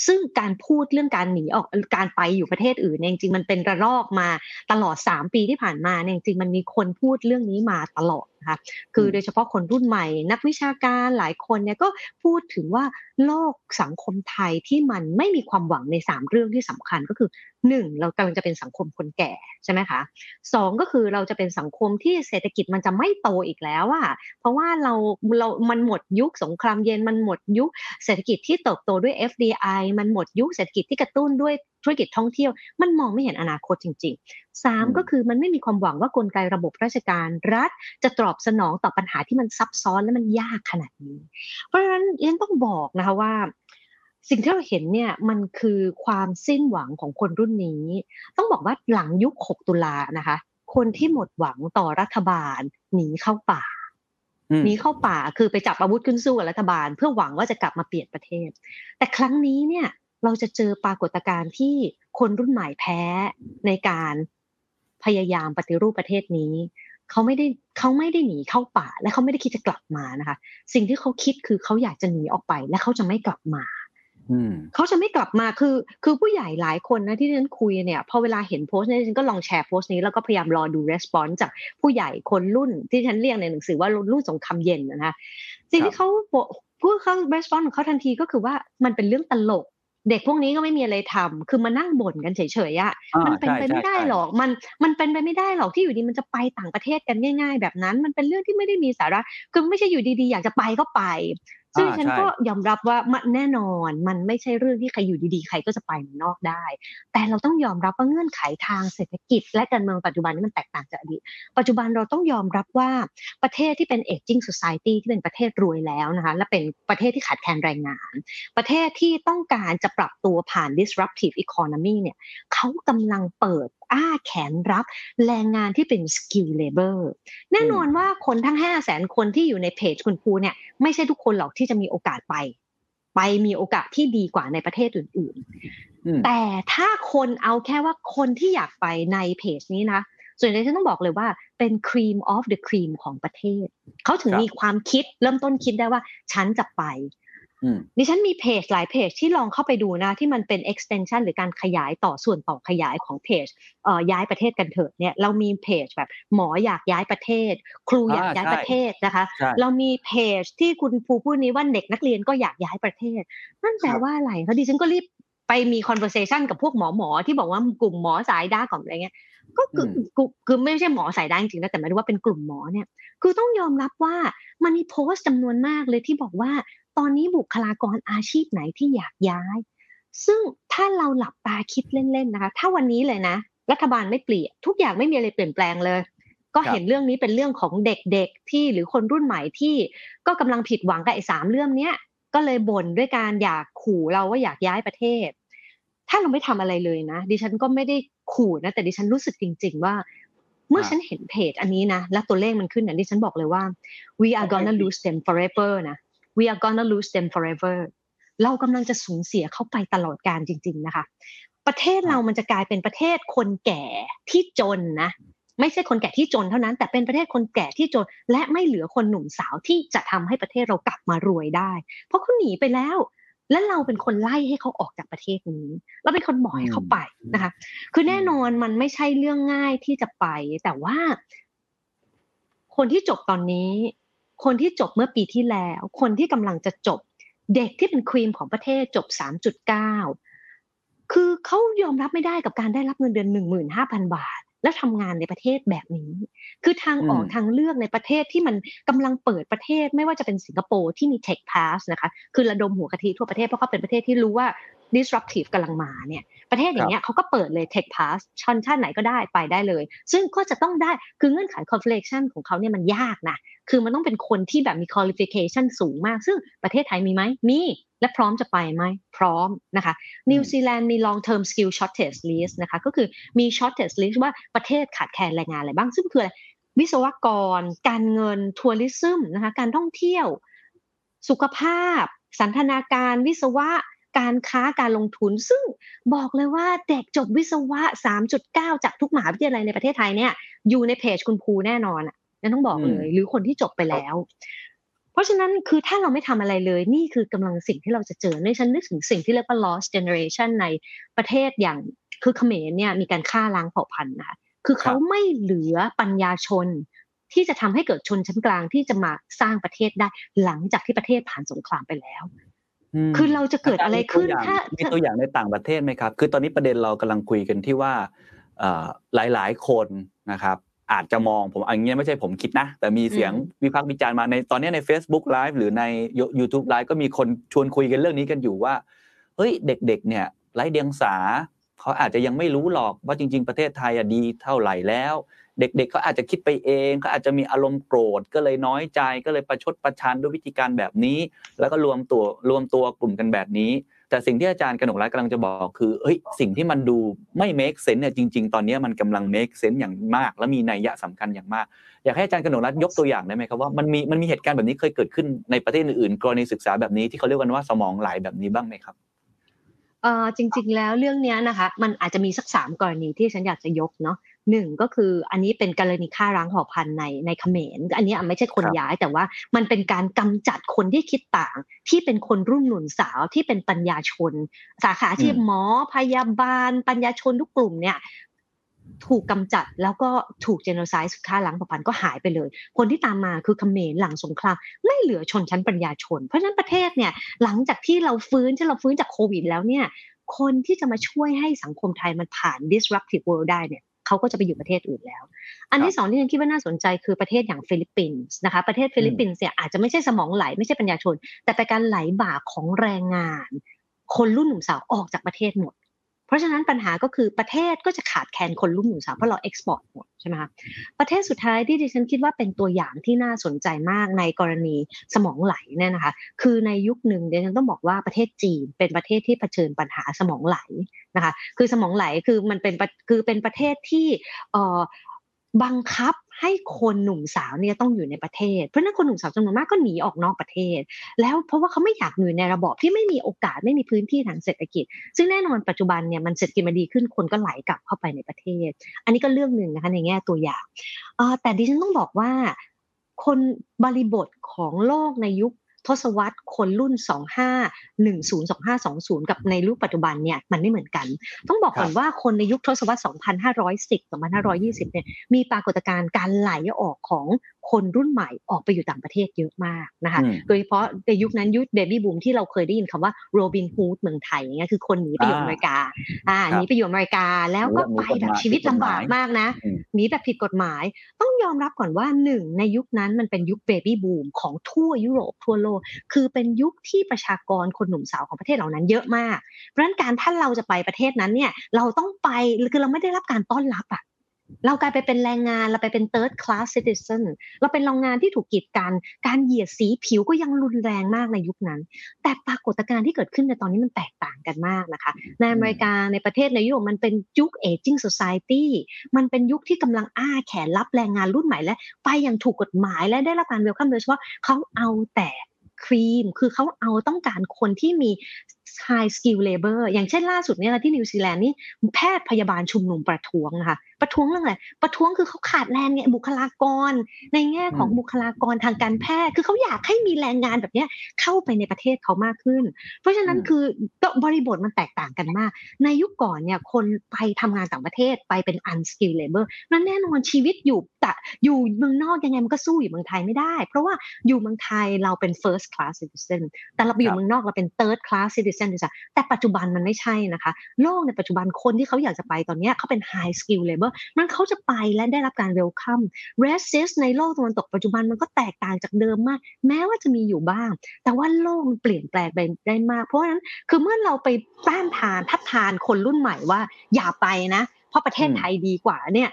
ซึ่งการพูดเรื่องการหนีออกการไปอยู่ประเทศอื่นเนี่ยจริงๆมันเป็นระลอกมาตลอด 3 ปีที่ผ่านมาเนี่ยจริงๆมันมีคนพูดเรื่องนี้มาตลอดนะคะคือโดยเฉพาะคนรุ่นใหม่ นักวิชาการหลายคนเนี่ยก็พูดถึงว่าโลกสังคมไทยที่มันไม่มีความหวังใน 3 เรื่องที่สำคัญก็คือ 1. เรากำลังจะเป็นสังคมคนแก่ใช่ไหมคะสองก็คือเราจะเป็นสังคมที่เศรษฐกิจมันจะไม่โตอีกแล้วอะเพราะว่าเราเรามันหมดยุคสงครามเย็นมันหมดยุคเศรษฐกิจที่เติบโตด้วย FDI มันหมดยุคเศรษฐกิจที่กระตุ้นด้วยธุรกิจท่องเที่ยว มันมองไม่เห็นอนาคตจริงๆสามก็คือมันไม่มีความหวังว่ากลไกระบบราชการรัฐ จะตอบสนองต่อปัญหาที่มันซับซ้อนและมันยากขนาดนี้ เพราะฉะนั้นยังต้องบอกนะคะว่าสิ่งที่เราเห็นเนี่ยมันคือความสิ้นหวังของคนรุ่นนี้ ต้องบอกว่าหลังยุค 6 ตุลานะคะ คนที่หมดหวังต่อรัฐบาลหนีเข้าป่า หนีเข้าป่าคือไปจับอาวุธขึ้นสู้กับรัฐบาล เพื่อหวังว่าจะกลับมาเปลี่ยนประเทศ แต่ครั้งนี้เนี่ยเราจะเจอปรากฏการณ์ที่คนรุ่นใหม่แพ้ในการพยายามปฏิรูปประเทศนี้เขาไม่ได้เขาไม่ได้หนีเข้าป่า และเขาไม่ได้คิดจะกลับมานะคะ สิ่งที่เขาคิดคือเขาอยากจะหนีออกไป และเขาจะไม่กลับมา เขาจะไม่กลับมาคือ คือผู้ใหญ่หลายคนนะที่ฉันคุยเนี่ยพอเวลาเห็นโพสต์นี้ฉันก็ลองแชร์โพสต์นี้แล้วก็พยายามรอดูรีสปอนส์จากผู้ใหญ่คนรุ่นที่ฉันเรียกในหนังสือว่ารุ่นสงครามเย็นนะคะสิ่งที่เขาพูดเขารีสปอนส์ของเขาทันทีก็คือว่ามันเป็นเรื่องตลกเด็กพวกนี้ก็ไม่มีอะไรทำคือมานั่งบ่นกันเฉยๆอะมันเป็นไปไม่ได้หรอก มัน มันเป็นไปไม่ได้หรอกที่อยู่ดีมันจะไปต่างประเทศกันง่าย ๆ แบบนั้น มันเป็นเรื่องที่ไม่ได้มีสาระ คือไม่ใช่อยู่ดีๆ อยากจะไปก็ไป ซึ่งฉันก็ยอมรับว่ามันแน่นอนมันไม่ใช่เรื่องที่ใครอยู่ดีๆ ใครก็จะไปมันนอกได้ แต่เราต้องยอมรับว่าเงื่อนไขทางเศรษฐกิจ และการเมืองปัจจุบันนี้มันแตกต่างจากอดีต ปัจจุบันเราต้องยอมรับว่าประเทศที่เป็น aging society ที่เป็นประเทศรวยแล้วนะคะและเป็นประเทศที่ขาดแคลนแรงงาน ประเทศที่ต้องการจะปรับตัวผ่าน disruptive economy เนี่ยเขากำลังเปิดอ้าแขนรับแรงงานที่เป็น skilled labor แน่นอนว่าคนทั้งห้าแสนคนที่อยู่ในเพจคุณภูเนี่ยไม่ใช่ทุกคนหรอกที่จะมีโอกาสไป ไปมีโอกาสที่ดีกว่าในประเทศอื่นๆ แต่ถ้าคนเอาแค่ว่าคนที่อยากไปในเพจนี้นะส่วนใหญ่ฉันต้องบอกเลยว่าเป็น cream of the cream ของประเทศ เขาถึงมีความคิดเริ่มต้นคิดได้ว่า ฉันจะไป ดิฉันมีเพจหลายเพจที่ลองเข้าไปดูนะ ที่มันเป็น extension หรือการขยายต่อส่วนต่อขยายของเพจย้ายประเทศกันเถิดเนี่ยเรามีเพจแบบหมออยากย้ายประเทศ ครูอยากย้ายประเทศนะคะ เรามีเพจที่คุณภูพูดนี้ว่าเด็กนักเรียนก็อยากย้ายประเทศ นั่นแปลว่าอะไรเขาดิฉันก็รีบไปมี conversation กับพวกหมอหมอที่บอกว่ากลุ่มหมอสายด้าของอะไรเงี้ยก็คือคือไม่ใช่หมอสายด้าจริงๆนะแต่หมายถึงว่าเป็นกลุ่มหมอเนี่ย คือต้องยอมรับว่ามันมีโพสต์จำนวนมากเลยที่บอกว่า ตอนนี้บุคลากรอาชีพไหนที่อยากย้าย ซึ่งถ้าเราหลับตาคิดเล่นๆนะคะ ถ้าวันนี้เลยนะ รัฐบาลไม่เปลี่ยนทุกอย่างไม่มีอะไรเปลี่ยนแปลงเลย ก็เห็นเรื่องนี้เป็นเรื่องของเด็กๆที่หรือคนรุ่นใหม่ที่ก็กำลังผิดหวังกับไอ้สามเรื่องเนี้ยก็เลยบ่นด้วยการอยากขู่เราว่าอยากย้ายประเทศ ถ้าเราไม่ทำอะไรเลยนะ ดิฉันก็ไม่ได้ขู่นะ แต่ดิฉันรู้สึกจริง ๆ ว่า เมื่อฉันเห็นเพจอันนี้นะ แล้วตัวเลขมันขึ้นนะดิฉันบอกเลยว่า we are gonna lose them forever นะ we are gonna lose them forever เรากำลังจะสูญเสียเข้าไปตลอดการจริง ๆ นะคะ ประเทศเรามันจะกลายเป็นประเทศคนแก่ที่จนนะไม่ใช่คนแก่ที่จนเท่านั้น แต่เป็นประเทศคนแก่ที่จน และไม่เหลือคนหนุ่มสาวที่จะทำให้ประเทศเรากลับมารวยได้ เพราะเขาหนีไปแล้ว และเราเป็นคนไล่ให้เขาออกจากประเทศนี้เราเป็นคนบอกให้เขาไปนะคะ คือแน่นอนมันไม่ใช่เรื่องง่ายที่จะไป แต่ว่า คนที่จบตอนนี้ คนที่จบเมื่อปีที่แล้ว คนที่กำลังจะจบ เด็กที่เป็นครีมของประเทศจบ 3.9 คือเขายอมรับไม่ได้กับการได้รับเงินเดือน 15,000 บาท และทำงานในประเทศแบบนี้ คือทางออกทางเลือกในประเทศที่มันกำลังเปิดประเทศ ไม่ว่าจะเป็นสิงคโปร์ที่มี Tech Pass นะคะ คือระดมหัวกะทิทั่วประเทศเพราะเขาเป็นประเทศที่รู้ว่า disruptive กำลังมาเนี่ยประเทศอย่างเงี้ยเขาก็เปิดเลย tech pass ชนชาติไหนก็ได้ไปได้เลย ซึ่งก็จะต้องได้คือเงื่อนไข qualification ของเขาเนี่ยมันยากนะคือมันต้องเป็นคนที่แบบมี qualification สูงมาก ซึ่งประเทศไทยมีไหมมีและพร้อมจะไปไหมพร้อมนะคะนิวซีแลนด์มี long term skill shortage list นะคะก็คือมี shortage list ว่าประเทศขาดแคลนแรงงานอะไรบ้าง ซึ่งคืออะไรวิศวกร การเงินทัวริซึมนะคะการท่องเที่ยว สุขภาพ สันทนาการวิศวะ การค้าการลงทุน ซึ่งบอกเลยว่าเด็กจบวิศวะ 3.9 จากทุกมหาวิทยาลัยในประเทศไทยเนี่ยอยู่ในเพจคุณภูแน่นอนอะนั่นต้องบอกเลย หรือคนที่จบไปแล้ว เพราะฉะนั้นคือถ้าเราไม่ทำอะไรเลย นี่คือกำลังสิ่งที่เราจะเจอในฉันนึกถึงสิ่งที่เรียกว่า lost generation ในประเทศอย่างคือเขมรเนี่ยมีการฆ่าล้างเผ่าพันธุ์นะคะคือเขาไม่เหลือปัญญาชนที่จะทำให้เกิดชนชั้นกลางที่จะมาสร้างประเทศได้หลังจากที่ประเทศผ่านสงครามไปแล้ว คือเราจะเกิดอะไรขึ้นถ้ามีตัวอย่างในต่างประเทศไหมครับ คือตอนนี้ประเด็นเรากำลังคุยกันที่ว่าหลายๆคนนะครับ อาจจะมองผมอันนี้ไม่ใช่ผมคิดนะ แต่มีเสียงวิพากษ์วิจารณ์มาในตอนนี้ใน Facebook Live หรือใน YouTube Live ก็มีคนชวนคุยกันเรื่องนี้กันอยู่ว่าเฮ้ยเด็กๆ เนี่ยไร้เดียงสาเขาอาจจะยังไม่รู้หรอกว่าจริง ๆ ประเทศไทยดีเท่าไหร่แล้ว เด็กๆเขาอาจจะคิดไปเองเขาอาจจะมีอารมณ์โกรธก็เลยน้อยใจก็เลยประชดประชันด้วยวิธีการแบบนี้ แล้วก็รวมตัวรวมตัวกลุ่มกันแบบนี้ แต่สิ่งที่อาจารย์กนกรัฐกำลังจะบอกคือเฮ้ยสิ่งที่มันดูไม่ make sense เนี่ยจริง ๆ ตอนนี้มันกำลัง make sense อย่างมาก และมีนัยยะสำคัญอย่างมาก อยากให้อาจารย์กนกรัฐยกตัวอย่างได้ไหมครับว่ามันมีมันมีเหตุการณ์แบบนี้เคยเกิดขึ้นในประเทศอื่นๆกรณีศึกษาแบบนี้ที่เขาเรียกกันว่าสมองไหลแบบนี้บ้างไหมครับเออจริงๆแล้วเรื่องนี้นะคะมันอาจจะมีสักสามกรณีที่ฉันอยากจะยกเนาะ หนึ่งก็คืออันนี้เป็นกรณีฆ่าร้างเผ่าพันธุ์ในในเขมรอันนี้ไม่ใช่คนย้ายแต่ว่ามันเป็นการกำจัดคนที่คิดต่าง ที่เป็นคนรุ่นหนุนสาวที่เป็นปัญญาชน สาขาอาชีพหมอพยาบาล ปัญญาชนทุกกลุ่มเนี่ยถูกกำจัดแล้วก็ถูกเจโนไซส์ฆ่าล้างเผ่าพันธุ์ก็หายไปเลย คนที่ตามมาคือเขมรหลังสงครามไม่เหลือชนชั้นปัญญาชน เพราะฉะนั้นประเทศเนี่ยหลังจากที่เราฟื้นที่เราฟื้นจากโควิดแล้วเนี่ยคนที่จะมาช่วยให้สังคมไทยมันผ่าน disruptive world ได้เนี่ย เขาก็จะไปอยู่ประเทศอื่นแล้ว อันที่สองที่ฉันคิดว่าน่าสนใจคือประเทศอย่างฟิลิปปินส์นะคะ ประเทศฟิลิปปินส์เนี่ยอาจจะไม่ใช่สมองไหลไม่ใช่ปัญญาชน แต่เป็นการไหลบ่าของแรงงาน คนรุ่นหนุ่มสาวออกจากประเทศหมดเพ ราะราะฉะนั้นปัญหาก็คือประเทศก็จะขาดแคลนคนรุ่นหนุ่มสาวเพราะเรา export หมดใช่ไหมคะประเทศสุดท้ายที่ดิฉันคิดว่าเป็นตัวอย่างที่น่าสนใจมากในกรณีสมองไหลเนี่ยนะคะ คือในยุคหนึ่งดิฉันต้องบอกว่าประเทศจีนเป็นประเทศที่เผชิญปัญหาสมองไหลนะคะ คือสมองไหลคือมันเป็นคือเป็นประเทศที่เอ่อ บังคับให้คนหนุ่มสาวเนี่ยต้องอยู่ในประเทศ เพราะนั้นคนหนุ่มสาวจำนวนมากก็หนีออกนอกประเทศ แล้วเพราะว่าเขาไม่อยากอยู่ในระบบที่ไม่มีโอกาสไม่มีพื้นที่ทางเศรษฐกิจ ซึ่งแน่นอนปัจจุบันเนี่ยมันเศรษฐกิจมันดีขึ้นคนก็ไหลกลับเข้าไปในประเทศ อันนี้ก็เรื่องหนึ่งนะคะในแง่ตัวอย่างแต่ดิฉันต้องบอกว่าคนบริบทของโลกในยุค ทศวรรษคนรุ่น 2510 2520 กับในยุคปัจจุบันเนี่ยมันไม่เหมือนกัน ต้องบอกก่อนว่าคนในยุคทศวรรษ 2510 2520 เนี่ยมีปรากฏการณ์การไหลออกของ คนรุ่นใหม่ออกไปอยู่ต่างประเทศเยอะมากนะคะ โดยเฉพาะในยุคนั้นยุคเบบี้บูมที่เราเคยได้ยินคำว่าโรบินฮูดเมืองไทยเงี้ยคือคนหนีไปอยู่อเมริกา อ่าหนีไปอยู่อเมริกาแล้วก็ไปแบบชีวิตลำบากมากนะหนีแบบผิดกฎหมาย ต้องยอมรับก่อนว่าหนึ่งในยุคนั้นมันเป็นยุคเบบี้บูมของทั่วยุโรปทั่วโลก คือเป็นยุคที่ประชากรคนหนุ่มสาวของประเทศเหล่านั้นเยอะมาก เพราะฉะนั้นการถ้าเราจะไปประเทศนั้นเนี่ยเราต้องไปคือเราไม่ได้รับการต้อนรับอะ เรากลายไปเป็นแรงงานเราไปเป็น third class citizen เราเป็นแรงงานที่ถูกกีดกัน การเหยียดสีผิวก็ยังรุนแรงมากในยุคนั้น แต่ปรากฏการณ์ที่เกิดขึ้นในตอนนี้มันแตกต่างกันมากนะคะ ในอเมริกาในประเทศในยุโรปมันเป็นยุค aging society มันเป็นยุคที่กำลังอ้าแขนรับแรงงานรุ่นใหม่และไปอย่างถูกกฎหมายและได้รับการเวลคัมโดยเฉพาะเขาเอาแต่ครีม คือเขาเอาต้องการคนที่มี high skill labor อย่างเช่นล่าสุดเนี่ยที่นิวซีแลนด์นี่แพทย์พยาบาลชุมนุมประท้วงนะคะประท้วงเรื่องอะไรประท้วงคือเขาขาดแรงเนี่ยบุคลากร ในแง่ของบุคลากรทางการแพทย์ คือเขาอยากให้มีแรงงานแบบนี้เข้าไปในประเทศเขามากขึ้น เพราะฉะนั้นคือบริบทมันแตกต่างกันมาก ในยุคก่อนเนี่ยคนไปทำงานต่างประเทศไปเป็น unskilled labor นั่นแน่นอนชีวิตอยู่แต่อยู่เมืองนอกยังไงมันก็สู้อยู่เมืองไทยไม่ได้ เพราะว่าอยู่เมืองไทยเราเป็น first class citizen แต่เราไปอยู่เมืองนอกเราเป็น third class citizen แต่ปัจจุบันมันไม่ใช่นะคะ โลกในปัจจุบันคนที่เขาอยากจะไปตอนนี้เขาเป็น high skill labor มันเขาจะไปและได้รับการเวลคัม racist ในโลกตะวันตกปัจจุบันมันก็แตกต่างจากเดิมมาก แม้ว่าจะมีอยู่บ้าง แต่ว่าโลกมันเปลี่ยนแปลงไปได้มาก เพราะฉะนั้นคือเมื่อเราไปต้านทานทัดทานคนรุ่นใหม่ว่าอย่าไปนะเพราะประเทศไทยดีกว่าเนี่ย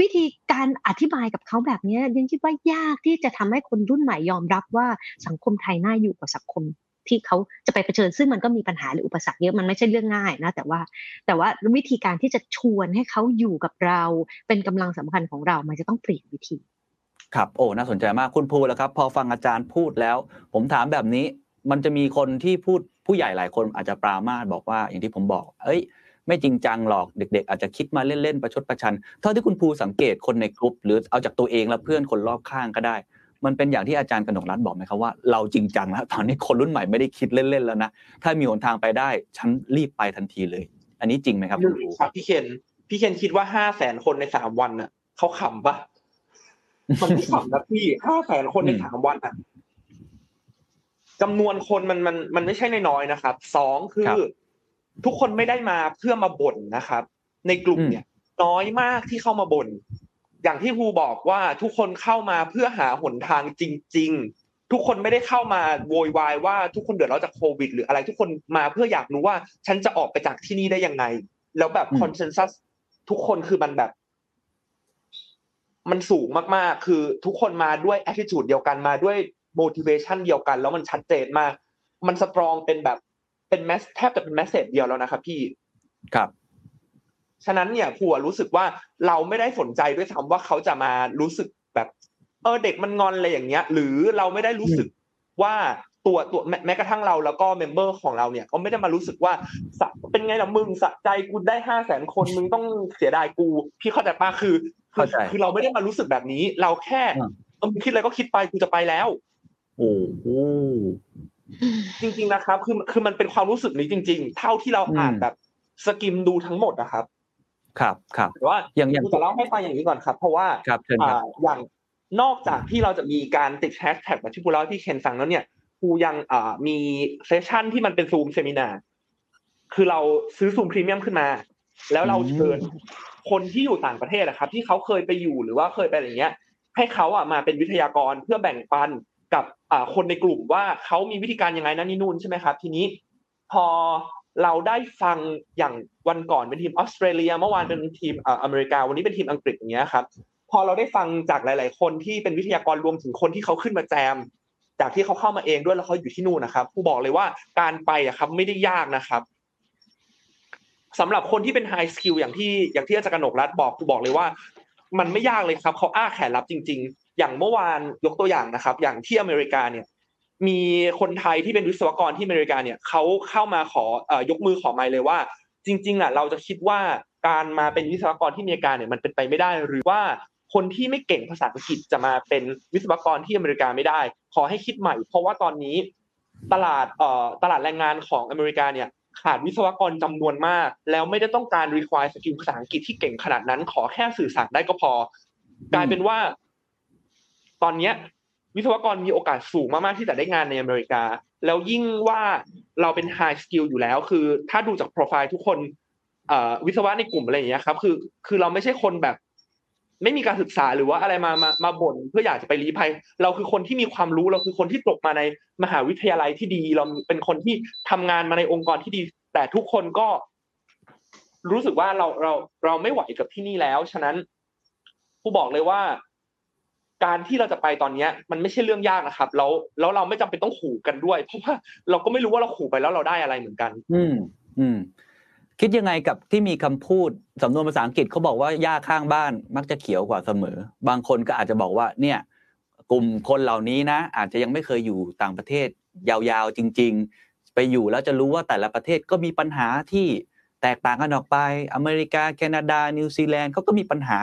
วิธีการอธิบายกับเขาแบบนี้ยังคิดว่ายากที่จะทำให้คนรุ่นใหม่ยอมรับว่าสังคมไทยน่าอยู่กว่าสังคม ที่เขาจะไปเผชิญ ซึ่งมันก็มีปัญหาหรืออุปสรรคเยอะมันไม่ใช่เรื่องง่ายนะแต่ว่า แต่ว่าวิธีการที่จะชวนให้เขาอยู่กับเรา เป็นกำลังสำคัญของเรา มันจะต้องเปลี่ยนวิธี ครับโอ้น่าสนใจมากคุณภูแล้วครับ พอฟังอาจารย์พูดแล้ว ผมถามแบบนี้ มันจะมีคนที่พูดผู้ใหญ่หลายคนอาจจะปรามาสบอกว่าอย่างที่ผมบอก เอ้ยไม่จริงจังหรอกเด็ก ๆ อาจจะคิดมาเล่นๆประชดประชัน เท่าที่คุณภูสังเกตคนในกลุ่มหรือเอาจากตัวเองและเพื่อนคนรอบข้างก็ได้ มันเป็นอย่างที่อาจารย์กนกรัฐบอกไหมครับว่าเราจริงจังแล้วตอนนี้คนรุ่นใหม่ไม่ได้คิดเล่นๆแล้วนะถ้ามีหนทางไปได้ฉันรีบไปทันทีเลย อันนี้จริงไหมครับครับพี่เคนพี่เคนคิดว่าห้าแสนคนในสามวันน่ะเขาขำปะมันไม่ขำนะพี่ห้าแสนคนในสามวันอะจำนวนคนมันมันมันไม่ใช่น้อยนะครับสองคือ ทุกคนไม่ได้มาเพื่อมาบ่นนะครับ ในกลุ่มเนี่ย น้อยมากที่เข้ามาบ่น อย่างที่ครูบอกว่าทุกคนเข้ามาเพื่อหาหนทางจริง ๆ ทุกคนไม่ได้เข้ามาโวยวายว่าทุกคนเดือดร้อนจากโควิด หรืออะไร ทุกคนมาเพื่ออยากรู้ว่า ฉันจะออกไปจากที่นี่ได้ยังไง แล้วแบบคอนเซนแซสทุกคนคือมันแบบ มันสูงมากๆ คือทุกคนมาด้วยแอ t i t u d e เดียวกันมาด้วย motivation เดียวกัน แล้วมันชัดเจนมาก มันสตรองเป็นแบบเป็นแมสแทบจะเป็นแมสเซจเดียวแล้วนะครับพี่ครับ ฉะนั้นเนี่ยครูรู้สึกว่าเราไม่ได้สนใจด้วยซ้ำว่าเขาจะมารู้สึกแบบเออเด็กมันงอนอะไรอย่างเงี้ย หรือเราไม่ได้รู้สึกว่าตัวตัวแม้กระทั่งเราแล้วก็ member ของเราเนี่ยก็ไม่ได้มารู้สึกว่าเป็นไงล่ะมึงสะใจกูได้ห้าแสนคนมึงต้องเสียดายกูพี่เข้าใจปะคือคือเราไม่ได้มารู้สึกแบบนี้ เราแค่เออคิดอะไรก็คิดไปกูจะไปแล้วโอ้โหจริง ๆนะครับ คือคือมันเป็นความรู้สึกนี้จริง ๆ เท่าที่เราอ่านแบบskim ดูทั้งหมดนะครับ ครับครับแต่ว่าอย่างอย่างจะเล่าให้ฟังอย่างนี้ก่อนครับ เพราะว่าครับเชิญครับอย่างนอกจากที่เราจะมีการติดแฮชแท็กแบบที่ภูเล่าให้เคนฟังแล้วเนี่ยภูยังอ่ามี session ที่มันเป็น Zoom seminar คือเราซื้อ Zoom premium ขึ้นมา แล้วเราเชิญคนที่อยู่ต่างประเทศนะครับ ที่เขาเคยไปอยู่หรือว่าเคยไปอะไรเงี้ย ให้เขาอะมาเป็นวิทยากรเพื่อแบ่งปันกับอ่าคนในกลุ่มว่าเขามีวิธีการยังไงนั่นนี่นู่นใช่ไหมครับ ทีนี้พอ เราได้ฟังอย่างวันก่อนเป็นทีมออสเตรเลีย เมื่อวานเป็นทีมอเมริกา วันนี้เป็นทีมอังกฤษอย่างเงี้ยครับ พอเราได้ฟังจากหลาย ๆ คนที่เป็นวิทยากรรวมถึงคนที่เขาขึ้นมาแจม จากที่เขาเข้ามาเองด้วยแล้วเขาอยู่ที่นู่นนะครับ ภูบอกเลยว่าการไปอะครับไม่ได้ยากนะครับสำหรับคนที่เป็น high skill อย่างที่อย่างที่อาจารย์กนกรัตน์บอกภูบอกเลยว่า มันไม่ยากเลยครับเขาอ้าแขนรับจริง ๆ อย่างเมื่อวานยกตัวอย่างนะครับ อย่างที่อเมริกาเนี่ย มีคนไทยที่เป็นวิศวกรที่อเมริกาเนี่ยเขาเข้ามาขออยกมือขอไมค์เลยว่า จริงๆอะเราจะคิดว่าการมาเป็นวิศวกรที่อเมริกาเนี่ยมันเป็นไปไม่ได้ หรือว่าคนที่ไม่เก่งภาษาอังกฤษจะมาเป็นวิศวกรที่อเมริกาไม่ได้ ขอให้คิดใหม่ เพราะว่าตอนนี้ตลาดเอ่อตลาดแรงงานของอเมริกาเนี่ยขาดวิศวกรจำนวนมาก แล้วไม่ได้ต้องการ require สกิลภาษาอังกฤษที่เก่งขนาดนั้น ขอแค่สื่อสารได้ก็พอ กลายเป็นว่า ตอนเนี้ย วิศวกรมีโอกาสสูงมากๆที่จะได้งานในอเมริกา แล้วยิ่งว่าเราเป็น high skill อยู่แล้ว คือถ้าดูจากโปรไฟล์ทุกคนวิศวะในกลุ่มอะไรอย่างเงี้ยครับ คือคือเราไม่ใช่คนแบบ ไม่มีการศึกษาหรือว่าอะไรมามามาบ่นเพื่ออยากจะไปรีภัย เราคือคนที่มีความรู้เราคือคนที่จบมาในมหาวิทยาลัยที่ดี เราเป็นคนที่ทำงานมาในองค์กรที่ดี แต่ทุกคนก็รู้สึกว่าเราเราเราไม่ไหวกับที่นี่แล้ว ฉะนั้น ผู้บอกเลยว่า การที่เราจะไปตอนเนี้ยมันไม่ใช่เรื่องยากนะครับ แล้วแล้วเราไม่จำเป็นต้องขู่กันด้วย เพราะว่าเราก็ไม่รู้ว่าเราขู่ไปแล้วเราได้อะไรเหมือนกัน อืมอืมคิดยังไงกับที่มีคำพูดสำนวนภาษาอังกฤษเขาบอกว่าหญ้าข้างบ้านมักจะเขียวกว่าเสมอ บางคนก็อาจจะบอกว่า เนี่ย กลุ่มคนเหล่านี้นะ อาจจะยังไม่เคยอยู่ต่างประเทศ ยาวๆจริง ๆ ไปอยู่แล้วจะรู้ว่าแต่ละประเทศก็มีปัญหาที่แตกต่างกันออกไป อเมริกาแคนาดา นิวซีแลนด์เขาก็มีปัญหา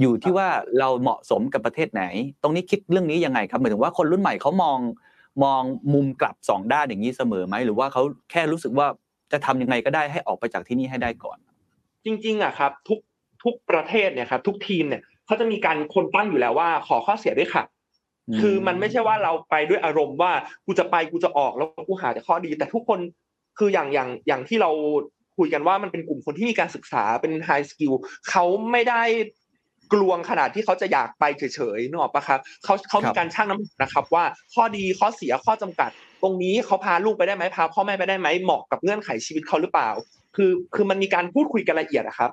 อยู่ที่ว่าเราเหมาะสมกับประเทศไหน ตรงนี้คิดเรื่องนี้ยังไงครับหมายถึงว่าคนรุ่นใหม่เขามองมองมุมกลับสองด้านอย่างนี้เสมอไหมหรือว่าเขาแค่รู้สึกว่าจะทำยังไงก็ได้ให้ออกไปจากที่นี่ให้ได้ก่อน จริงๆอะครับ ทุกทุกประเทศเนี่ยครับทุกทีมเนี่ยเขาจะมีการคนตั้งอยู่แล้วว่า ขอข้อเสียด้วยค่ะ คือมันไม่ใช่ว่าเราไปด้วยอารมณ์ว่ากูจะไปกูจะออกแล้วกูหาแต่ข้อดี แต่ทุกคนคืออย่างอย่างอย่างที่เราคุยกันว่ามันเป็นกลุ่มคนที่มีการศึกษาเป็น high skill เขาไม่ได้ กลวงขนาดที่เขาจะอยากไปเฉยๆนึกออกปะครับเขาเขามีการชั่งน้ำหนักนะครับ ว่าข้อดีข้อเสียข้อจำกัด ตรงนี้เขาพาลูกไปได้ไหมพาพ่อแม่ไปได้ไหมเหมาะกับเงื่อนไขชีวิตเขาหรือเปล่า คือคือมันมีการพูดคุยกันละเอียดนะครับ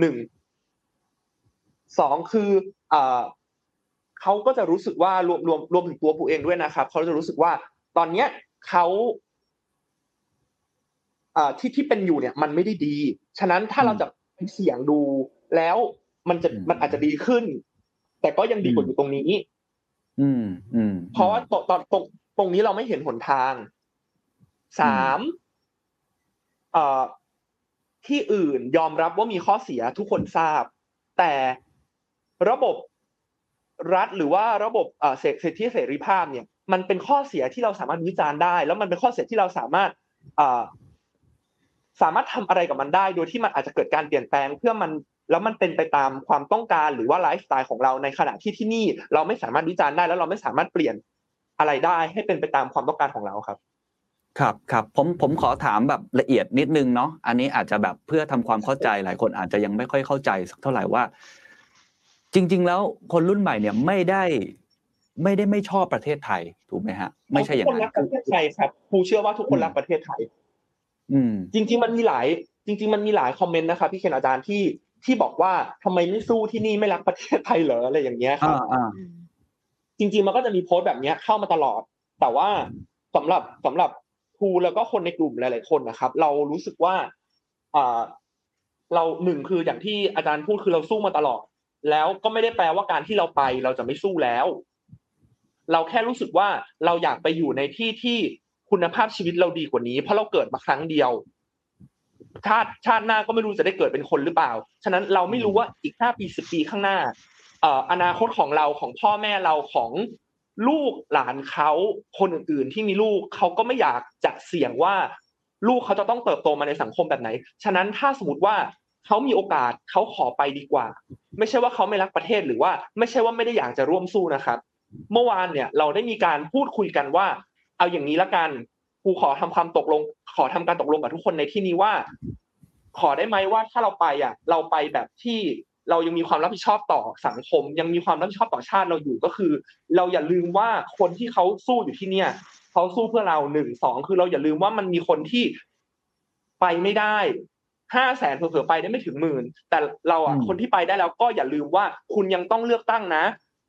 หนึ่งสองคือเอ่อเขาก็จะรู้สึกว่ารวมรวมรวมถึงตัวผู้เองด้วยนะครับเขาจะรู้สึกว่า ตอนเนี้ยเขาเอ่อที่ที่เป็นอยู่เนี่ยมันไม่ได้ดี ฉะนั้นถ้าเราจะไปเสี่ยงดูแล้ว มันจะมันอาจจะดีขึ้น แต่ก็ยังดีกว่าอยู่ตรงนี้ อืม อืม เพราะว่าตอนตรงตรงนี้เราไม่เห็นหนทางสามเอ่อที่อื่นยอมรับว่ามีข้อเสียทุกคนทราบ แต่ระบบรัฐหรือว่าระบบเอ่อเสรีเสรีภาพเนี่ย มันเป็นข้อเสียที่เราสามารถวิจารณ์ได้ แล้วมันเป็นข้อเสียที่เราสามารถเอ่อสามารถทำอะไรกับมันได้ โดยที่มันอาจจะเกิดการเปลี่ยนแปลง เพื่อมัน แล้วมันเป็นไปตามความต้องการหรือว่าไลฟ์สไตล์ของเราในขณะที่ที่นี่ เราไม่สามารถวิจารณ์ได้แล้วเราไม่สามารถเปลี่ยนอะไรได้ให้เป็นไปตามความต้องการของเราครับ ครับครับผมผมขอถามแบบละเอียดนิดนึงเนาะอันนี้อาจจะแบบเพื่อทำความเข้าใจหลายคนอาจจะยังไม่ค่อยเข้าใจสักเท่าไหร่ว่า จริง ๆ แล้วคนรุ่นใหม่เนี่ยไม่ได้ไม่ได้ไม่ชอบประเทศไทยถูกไหมฮะ ไม่ใช่อย่างนั้นทุกคนรักประเทศไทยครับครูเชื่อว่าทุกคนรักประเทศไทย อืม จริง ๆ มันมีหลาย จริง ๆ มันมีหลายคอมเมนต์นะครับพี่เคนอาจารย์ที่ ที่บอกว่าทำไมไม่สู้ที่นี่ไม่รักประเทศไทยเหรออะไรอย่างเงี้ยครับจริง ๆ มันก็จะมีโพสต์แบบเนี้ยเข้ามาตลอด แต่ว่าสำหรับสำหรับครูแล้วก็คนในกลุ่มหลาย ๆ คนนะครับ เรารู้สึกว่าอ่าเราหนึ่งคืออย่างที่อาจารย์พูดคือเราสู้มาตลอด แล้วก็ไม่ได้แปลว่าการที่เราไปเราจะไม่สู้แล้ว เราแค่รู้สึกว่าเราอยากไปอยู่ในที่ที่คุณภาพชีวิตเราดีกว่านี้ เพราะเราเกิดมาครั้งเดียว ชาติชาติหน้าก็ไม่รู้จะได้เกิดเป็นคนหรือเปล่า ฉะนั้นเราไม่รู้ว่าอีกห้าปีสิบปีข้างหน้าเอ่ออนาคตของเราของพ่อแม่เราของลูกหลานเขาคนอื่นๆที่มีลูกเขาก็ไม่อยากจะเสี่ยงว่า ลูกเขาจะต้องเติบโตมาในสังคมแบบไหน ฉะนั้นถ้าสมมติว่าเขามีโอกาสเขาขอไปดีกว่า ไม่ใช่ว่าเขาไม่รักประเทศหรือว่า ไม่ใช่ว่าไม่ได้อยากจะร่วมสู้นะครับ เมื่อวานเนี่ยเราได้มีการพูดคุยกันว่า เอาอย่างนี้ละกันค รูขอทำความตกลง ขอทำการตกลงกับทุกคนในที่นี้ว่า ขอได้ไหมว่าถ้าเราไปอะ เราไปแบบที่เรายังมีความรับผิดชอบต่อสังคม ยังมีความรับผิดชอบต่อชาติเราอยู่ก็คือ เราอย่าลืมว่าคนที่เขาสู้อยู่ที่เนี่ยเขาสู้เพื่อเราหนึ่งสองคือเราอย่าลืมว่ามันมีคนที่ไปไม่ได้ห้าแสนเผื่อๆไปได้ไม่ถึงหมื่นแต่เราอะคนที่ไปได้แล้วก็อย่าลืมว่าคุณยังต้องเลือกตั้งนะ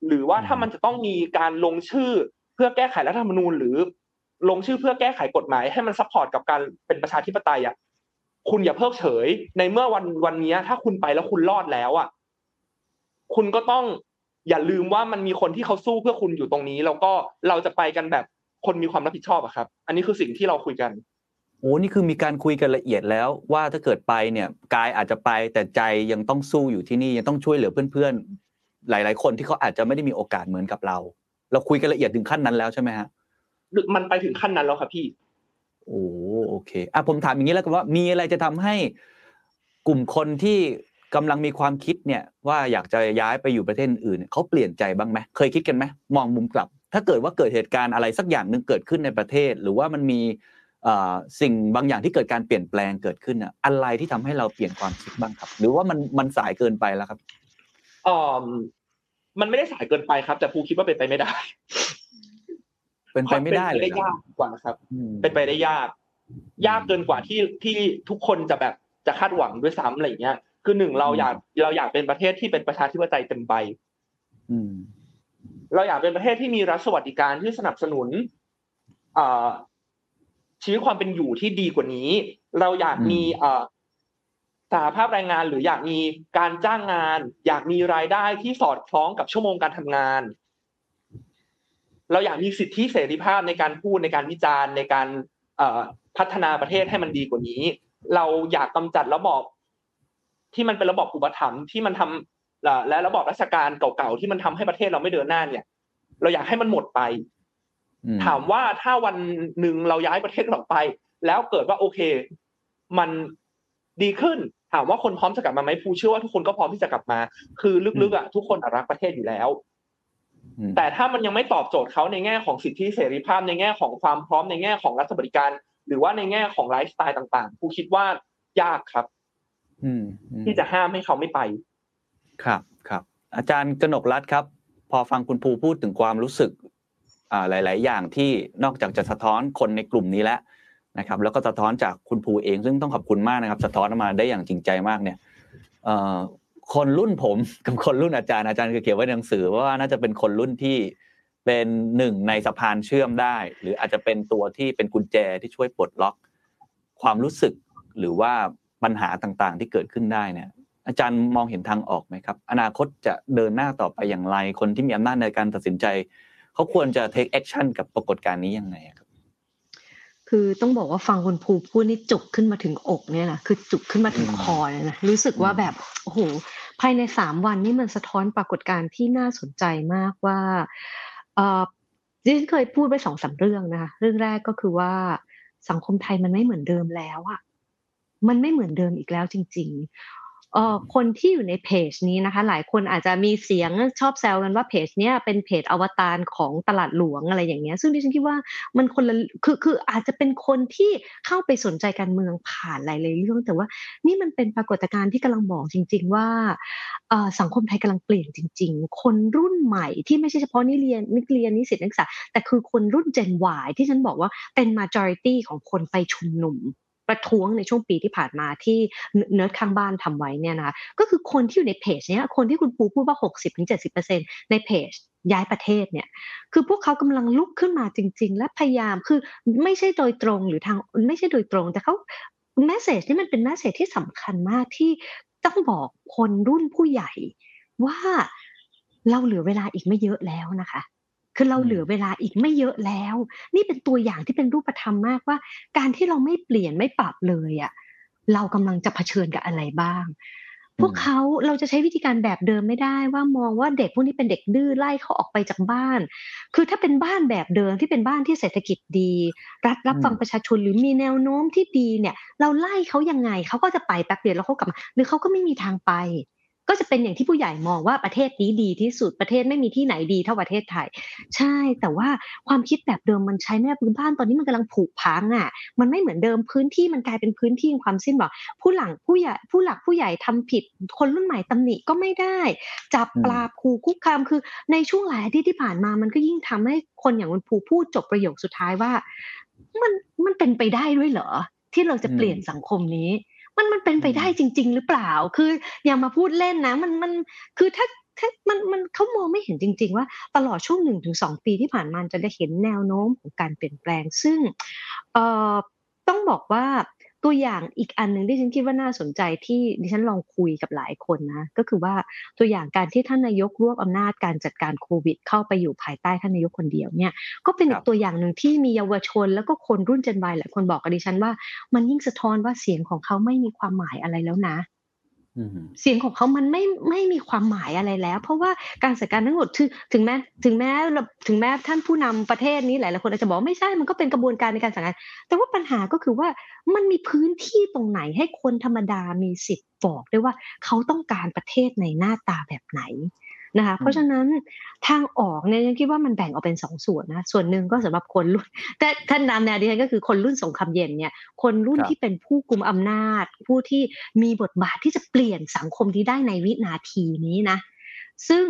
หรือว่าถ้ามันจะต้องมีการลงชื่อ เพื่อแก้ไขรัฐธรรมนูญหรือ ลงชื่อเพื่อแก้ไขกฎหมาย ให้มัน support กับการเป็นประชาธิปไตยอะคุณอย่าเพิกเฉย ในเมื่อวันวันนี้ถ้าคุณไปแล้วคุณรอดแล้วอะคุณก็ต้องอย่าลืมว่ามันมีคนที่เขาสู้เพื่อคุณอยู่ตรงนี้ แล้วก็เราจะไปกันแบบคนมีความรับผิดชอบอะครับ อันนี้คือสิ่งที่เราคุยกันโอ้นี่คือมีการคุยกันละเอียดแล้ว ว่าถ้าเกิดไปเนี่ยกายอาจจะไปแต่ใจยังต้องสู้อยู่ที่นี่ยังต้องช่วยเหลือเพื่อนๆหลาย ๆ คนที่เขาอาจจะไม่ได้มีโอกาสเหมือนกับเรา เราคุยกันละเอียดถึงขั้นนั้นแล้วใช่ไหมฮะ มันไปถึงขั้นนั้นแล้วครับพี่ โอ้โอเคอะผมถามอย่างนี้แล้วกันว่ามีอะไรจะทำให้กลุ่มคนที่กำลังมีความคิดเนี่ย ว่าอยากจะย้ายไปอยู่ประเทศอื่นเขาเปลี่ยนใจบ้างไหมเคยคิดกันไหมมองมุมกลับ ถ้าเกิดว่าเกิดเหตุการณ์อะไรสักอย่างหนึ่งเกิดขึ้นในประเทศ หรือว่ามันมีสิ่งบางอย่างที่เกิดการเปลี่ยนแปลงเกิดขึ้นอะอะไรที่ทำให้เราเปลี่ยนความคิดบ้างครับ หรือว่ามันมันสายเกินไปแล้วครับอ๋อมันไม่ได้สายเกินไปครับ แต่ภูคิดว่าเป็นไปไม่ได้ เป็นไปไม่ได้เลยได้ยากกว่าครับ เป็นไปได้ยาก ยากเกินกว่าที่ที่ทุกคนจะแบบจะคาดหวังด้วยซ้ำอะไรเงี้ย คือหนึ่งเราอยากเราอยากเป็นประเทศที่เป็นประชาธิปไตยเต็มใบเราอยากเป็นประเทศที่มีรัฐสวัสดิการที่สนับสนุนชีวิตความเป็นอยู่ที่ดีกว่านี้ เราอยากมีสหภาพแรงงานหรืออยากมีการจ้างงาน อยากมีรายได้ที่สอดคล้องกับชั่วโมงการทำงาน เราอยากมีสิทธิเสรีภาพในการพูดในการวิจารณ์ในการพัฒนาประเทศให้มันดีกว่านี้ เราอยากกำจัดระบอบที่มันเป็นระบอบอุปถัมภ์ที่มันทำและระบอบราชการเก่าๆที่มันทำให้ประเทศเราไม่เดินหน้าเนี่ย เราอยากให้มันหมดไป ถามว่าถ้าวันหนึ่งเราย้ายประเทศออกไป แล้วเกิดว่าโอเค มันดีขึ้น ถามว่าคนพร้อมจะกลับมาไหมผู้เชื่อว่าทุกคนก็พร้อมที่จะกลับมา คือลึกๆอะทุกคนรักประเทศอยู่แล้ว แต่ถ้ามันยังไม่ตอบโจทย์เขาในแง่ของสิทธิเสรีภาพในแง่ของความพร้อมในแง่ของรัฐบริการ หรือว่าในแง่ของไลฟ์สไตล์ต่างๆผู้คิดว่ายากครับที่จะห้ามให้เขาไม่ไป ครับครับ อาจารย์กนกรัฐครับ พอฟังคุณภูพูดถึงความรู้สึกหลาย ๆ อย่างที่นอกจากจะสะท้อนคนในกลุ่มนี้แล้วนะครับ แล้วก็สะท้อนจากคุณภูเองซึ่งต้องขอบคุณมากนะครับ สะท้อนมาได้อย่างจริงใจมากเนี่ย คนรุ่นผมกับคนรุ่นอาจารย์อาจารย์เคยเขียนไว้ในหนังสือว่าน่าจะเป็นคนรุ่นที่เป็นหนึ่งในสะพานเชื่อมได้ หรืออาจจะเป็นตัวที่เป็นกุญแจที่ช่วยปลดล็อก ความรู้สึกหรือว่าปัญหาต่างๆ ที่เกิดขึ้นได้เนี่ย อาจารย์มองเห็นทางออกไหมครับ อนาคตจะเดินหน้าต่อไปอย่างไร คนที่มีอำนาจในการตัดสินใจ เขาควรจะ take action กับปรากฏการณ์นี้ยังไงครับ คือต้องบอกว่าฟังคุณภูพูดนี่จุกขึ้นมาถึงอกเนี่ยนะคือจุกขึ้นมาถึงคอเลยนะรู้สึกว่าแบบโอ้โหภายในสามวันนี่มันสะท้อนปรากฏการณ์ที่น่าสนใจมากว่าเออดิฉันเคยพูดไปสองสาเรื่องนะคะเรื่องแรกก็คือว่าสังคมไทยมันไม่เหมือนเดิมแล้วอะมันไม่เหมือนเดิมอีกแล้วจริงเอ่อ คนที่อยู่ในเพจนี้นะคะ หลายคนอาจจะมีเสียงชอบแซวกันว่าเพจเนี้ยเป็นเพจอวตารของตลาดหลวงอะไรอย่างเงี้ยซึ่งดิฉันคิดว่ามันคนละคือคืออาจจะเป็นคนที่เข้าไปสนใจการเมืองผ่านหลายๆเรื่องแต่ว่านี่มันเป็นปรากฏการณ์ที่กำลังบอกจริง ๆ ว่าสังคมไทยกำลังเปลี่ยนจริง ๆ คนรุ่นใหม่ที่ไม่ใช่เฉพาะนิเรียนนิเรียนนิสิตนักศึกษาแต่คือคนรุ่น Gen Y ที่ฉันบอกว่าเป็น majority ของคนไปชุมนุม ประท้วงในช่วงปีที่ผ่านมาที่เนิร์ดข้างบ้านทำไว้เนี่ยนะคะก็คือคนที่อยู่ในเพจเนี้ยคนที่คุณปูพูดว่า 60-70%ในเพจย้ายประเทศเนี่ยคือพวกเขากำลังลุกขึ้นมาจริง ๆ และพยายามคือไม่ใช่โดยตรงหรือทางไม่ใช่โดยตรง แต่เขา message นี่มันเป็น message ที่สำคัญมากที่ต้องบอกคนรุ่นผู้ใหญ่ว่าเราเหลือเวลาอีกไม่เยอะแล้วนะคะ คือเราเหลือเวลาอีกไม่เยอะแล้ว นี่เป็นตัวอย่างที่เป็นรูปธรรมมากว่า การที่เราไม่เปลี่ยนไม่ปรับเลยอะ่ะเรากำลังจะเผชิญกับอะไรบ้าง พวกเขาเราจะใช้วิธีการแบบเดิมไม่ได้ว่ามองว่าเด็กพวกนี้เป็นเด็กดื้อไล่เขาออกไปจากบ้าน คือถ้าเป็นบ้านแบบเดิมที่เป็นบ้านที่เศรษฐกิจดี รัฐรับฟังประชาชนหรือมีแนวโน้มที่ดีเนี่ย เราไล่เขายังไงเขาก็จะไปแป๊บเดียวแล้วเขากลับมาหรือเขาก็ไม่มีทางไป ก็จะเป็นอย่างที่ผู้ใหญ่มองว่าประเทศนี้ดีที่สุดประเทศไม่มีที่ไหนดีเท่าประเทศไทย ใช่ แต่ว่าความคิดแบบเดิมมันใช้ไม่ได้พื้นบ้านตอนนี้มันกำลังผุพังอะ มันไม่เหมือนเดิมพื้นที่มันกลายเป็นพื้นที่ความสิ้นบอกผู้หลังผู้ใหญ่ผู้หลักผู้ใหญ่ทำผิด คนรุ่นใหม่ตำหนิก็ไม่ได้ จับปราบขู่คุกคามคือในช่วงหลายอาทิตย์ที่ผ่านมามันก็ยิ่งทำให้คนอย่างคุณภูพูดจบประโยคสุดท้ายว่า มันมันเป็นไปได้ด้วยเหรอที่เราจะเปลี่ยนสังคมนี้ มันมันเป็นไปได้จริง ๆ หรือเปล่า คืออย่ามาพูดเล่นนะ มันมันคือถ้าถ้ามันมันเขามองไม่เห็นจริง ๆ ว่าตลอดช่วงหนึ่งถึงสองปีที่ผ่านมาจะได้เห็นแนวโน้มของการเปลี่ยนแปลง ซึ่งเอ่อต้องบอกว่า ตัวอย่างอีกอันหนึ่งที่ฉันคิดว่าน่าสนใจที่ดิฉันลองคุยกับหลายคนนะ ก็คือว่าตัวอย่างการที่ท่านนายกรวบอำนาจการจัดการโควิด เข้าไปอยู่ภายใต้ท่านนายกคนเดียวเนี่ย ก็เป็นอีกตัวอย่างหนึ่งที่มีเยาวชน แล้วก็คนรุ่นเจนวัยหลายคนบอกกับดิฉันว่า มันยิ่งสะท้อนว่าเสียงของเขาไม่มีความหมายอะไรแล้วนะ เสียงของเขามันไม่ไม่มีความหมายอะไรแล้ว เพราะว่าการจัดการทั้งหมดถึงถึงแม้ถึงแม้ถึงแม้ท่านผู้นำประเทศนี้หลายหลายคนอาจจะบอกไม่ใช่มันก็เป็นกระบวนการในการจัดการแต่ว่าปัญหาก็คือว่ามันมีพื้นที่ตรงไหนให้คนธรรมดามีสิทธิ์บอกได้ว่าเขาต้องการประเทศในหน้าตาแบบไหน นะคะ เพราะฉะนั้นทางออกเนี่ยยังคิดว่ามันแบ่งออกเป็นสองส่วนนะส่วนหนึ่งก็สำหรับคนรุ่น แต่ท่านนำแนวดิฉันก็คือคนรุ่นสงครามเย็นเนี่ย คนรุ่นที่เป็นผู้กุมอำนาจ ผู้ที่มีบทบาทที่จะเปลี่ยนสังคมที่ได้ในวินาทีนี้นะซึ่ง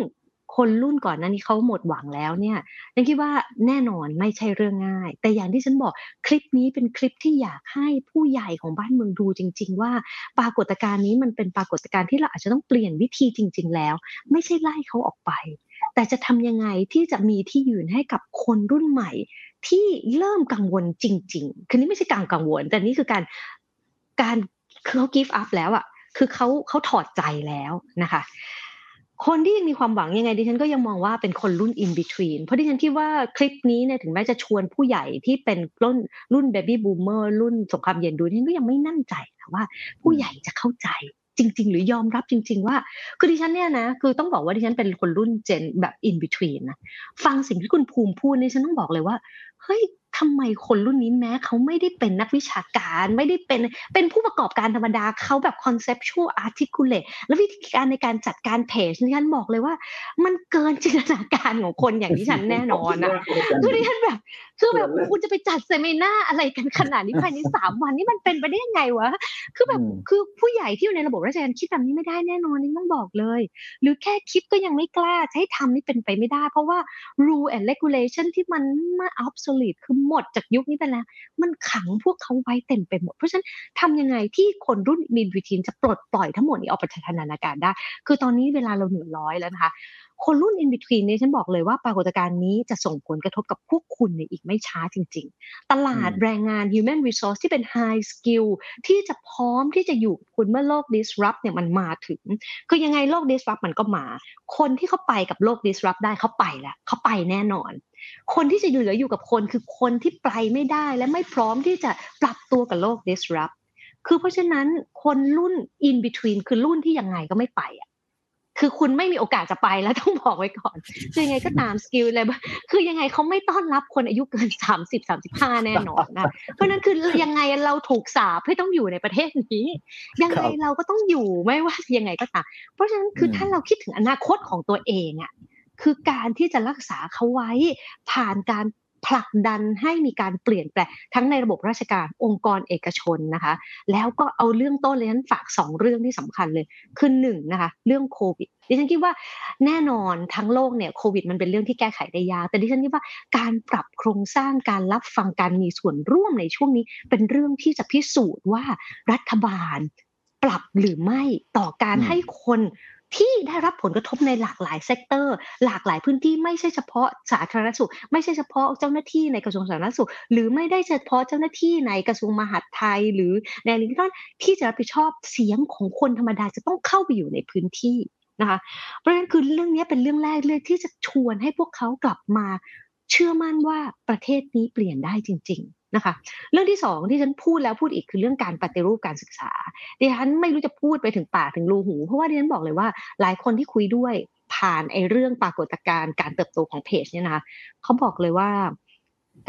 คนรุ่นก่อนนั้นนี้เขาหมดหวังแล้วเนี่ยยังคิดว่าแน่นอนไม่ใช่เรื่องง่าย แต่อย่างที่ฉันบอกคลิปนี้เป็นคลิปที่อยากให้ผู้ใหญ่ของบ้านเมืองดูจริง ๆ ว่าปรากฏการณ์นี้มันเป็นปรากฏการณ์ที่เราอาจจะต้องเปลี่ยนวิธีจริง ๆ แล้ว ไม่ใช่ไล่เขาออกไป แต่จะทำยังไงที่จะมีที่ยืนให้กับคนรุ่นใหม่ ที่เริ่มกังวลจริง ๆ คือนี่ไม่ใช่การกังวล แต่นี่คือการการเขา give up แล้วอะคือเขาเขาถอดใจแล้วนะคะ คนที่ยังมีความหวังยังไงดิฉันก็ยังมองว่าเป็นคนรุ่น in between เพราะดิฉันคิดว่าคลิปนี้เนี่ยถึงแม้จะชวนผู้ใหญ่ที่เป็นรุ่นรุ่น baby boomer รุ่นสงครามเย็นดูดิฉันก็ยังไม่นั่นใจนะว่า ผู้ใหญ่จะเข้าใจจริง ๆ หรือยอมรับจริง ๆ ว่า คือดิฉันเนี่ยนะคือต้องบอกว่าดิฉันเป็นคนรุ่นเจนแบบ in between นะฟังสิ่งที่คุณภูมิพูดนี่ฉันต้องบอกเลยว่าเฮ้ย ทำไมคนรุ่นนี้แม้เขาไม่ได้เป็นนักวิชาการไม่ได้เป็นเป็นผู้ประกอบการธรรมดาเขาแบบ conceptual articulate และวิธีการในการจัดการเพจที่ฉันบอกเลยว่า มันเกินจินตนาการของคนอย่างที่ฉันแน่นอนนะคือที่ฉันแบบคือแบบคุณจะไปจัดเซมินาอะไรกันขนาดนี้ภายในสามวันนี่มันเป็นไปได้ยังไงวะคือแบบคือผู้ใหญ่ที่อยู่ในระบบราชการคิดแบบนี้ไม่ได้แน่นอนนี่ต้องบอกเลย หรือแค่คิดก็ยังไม่กล้าใช้ทำนี่เป็นไปไม่ได้ เพราะว่า rule and regulation ที่มันมา obsolete คือหมดจากยุคนี้ไปแล้ว มันขังพวกเขาไว้เต็มไปหมด เพราะฉะนั้นทำยังไงที่คนรุ่นมินวิทีนจะปลดปล่อยทั้งหมดนี้ออกไปทันนาการได้ คือตอนนี้เวลาเราเหนือร้อยแล้วนะคะคนรุ่น in between เนี่ยฉันบอกเลยว่าปรากฏการณ์นี้จะส่งผลกระทบกับพวกคุณในอีกไม่ช้าจริง ๆ ตลาดแรงงาน human resource ที่เป็น high skill ที่จะพร้อมที่จะอยู่คุณเมื่อโลก disrupt เนี่ยมันมาถึง คือยังไงโลก disrupt มันก็มา คนที่เขาไปกับโลก disrupt ได้เขาไปแล้วเขาไปแน่นอน คนที่จะอยู่เหลืออยู่กับคนคือคนที่ไปไม่ได้และไม่พร้อมที่จะปรับตัวกับโลก disrupt คือเพราะฉะนั้นคนรุ่น in between คือรุ่นที่ยังไงก็ไม่ไปอะคือคุณไม่มีโอกาสจะไปแล้วต้องบอกไว้ก่อนคือยังไงก็ตามสกิลเลยคือยังไงเขาไม่ต้อนรับคนอายุเกินสามสิบสามสิบห้าแน่นอนนะเพราะนั้นคือยังไงเราถูกสาปให้ต้องอยู่ในประเทศนี้ ยังไงเราก็ต้องอยู่ไม่ว่ายังไงก็ตามเพราะฉะนั้นคือถ้าเราคิดถึงอนาคตของตัวเองอะ คือการที่จะรักษาเขาไว้ผ่านการผลักดันให้มีการเปลี่ยนแปลงทั้งในระบบราชการองค์กรเอกชนนะคะ แล้วก็เอาเรื่องต้นเลยนั้นฝากสองเรื่องที่สำคัญเลยคือหนึ่งนะคะเรื่องโควิดดิฉันคิดว่าแน่นอนทั้งโลกเนี่ยโควิดมันเป็นเรื่องที่แก้ไขได้ยากแต่ดิฉันคิดว่าการปรับโครงสร้างการรับฟังการมีส่วนร่วมในช่วงนี้ เป็นเรื่องที่จะพิสูจน์ว่ารัฐบาลปรับหรือไม่ต่อการให้คน ที่ได้รับผลกระทบในหลากหลาย sector หลากหลายพื้นที่ไม่ใช่เฉพาะสาธารณสุข ไม่ใช่เฉพาะเจ้าหน้าที่ในกระทรวงสาธารณสุข หรือไม่ได้เฉพาะเจ้าหน้าที่ในกระทรวงมหาดไทย หรือในลิงก์ที่จะรับผิดชอบเสียงของคนธรรมดาจะต้องเข้าไปอยู่ในพื้นที่นะคะเพราะฉะนั้นคือเรื่องนี้เป็นเรื่องแรกเลยที่จะชวนให้พวกเขากลับมา เชื่อมั่นว่าประเทศนี้เปลี่ยนได้จริง ๆ นะคะ เรื่องที่สองที่ฉันพูดแล้วพูดอีกคือเรื่องการปฏิรูปการศึกษาดิฉันไม่รู้จะพูดไปถึงปากถึงรูหู เพราะว่าดิฉันบอกเลยว่าหลายคนที่คุยด้วยผ่านไอ้เรื่องปรากฏการณ์การเติบโตของเพจเนี่ยนะคะเขาบอกเลยว่า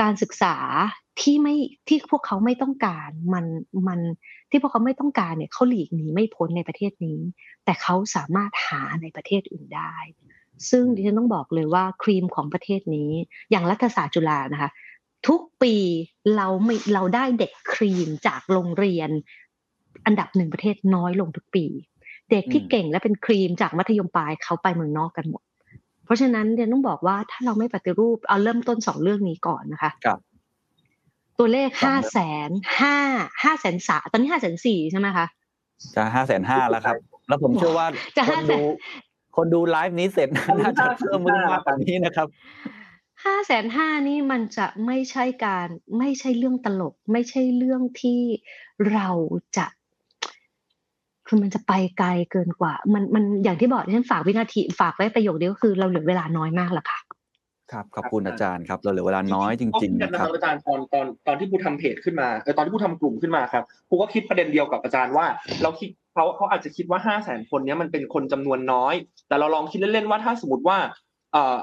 การศึกษาที่ไม่ที่พวกเขาไม่ต้องการมันมันที่พวกเขาไม่ต้องการเนี่ยเขาหลีกหนีไม่พ้นในประเทศนี้ แต่เขาสามารถหาในประเทศอื่นได้ ซึ่งดิฉันต้องบอกเลยว่าครีมของประเทศนี้ อย่างรัฐศาสตร์จุฬานะคะ ทุกปีเราไม่เราได้เด็กครีมจากโรงเรียน อันดับหนึ่งประเทศน้อยลงทุกปี เด็กที่เก่งและเป็นครีมจากมัธยมปลายเขาไปเมืองนอกกันหมด เพราะฉะนั้นเดนต้องบอกว่าถ้าเราไม่ปฏิรูปเอาเริ่มต้นสองเรื่องนี้ก่อนนะคะครับตัวเลขห้าแสนห้าห้าแสนสาตอนนี้ห้าแสนสี่ใช่ไหมคะจะห้าแสนห้าแล้วครับ แล้วผมเชื่อว่าคนดูคนดูไลฟ์นี้เสร็จน่าจะเพิ่มมากกว่านี้นะครับ ห้าแสนห้านี่มันจะไม่ใช่การไม่ใช่เรื่องตลก ไม่ใช่เรื่องที่เราจะคือมันจะไปไกลเกินกว่า มันมันอย่างที่บอกที่ฉันฝากวินาทีฝากไว้ประโยคเดียวก็คือเราเหลือเวลาน้อยมากแล้วค่ะครับขอบคุณอาจารย์ครับ เราเหลือเวลาน้อยจริงๆนะครับอาจารย์ตอนตอนตอนที่ผู้ทำเพจขึ้นมาเออตอนที่ผู้ทำกลุ่มขึ้นมาครับผู้ก็คิดประเด็นเดียวกับอาจารย์ว่า เราคิดเขาเขาอาจจะคิดว่าห้าแสนคนนี้มันเป็นคนจำนวนน้อย แต่เราลองคิดเล่นๆว่าถ้าสมมติว่าเออ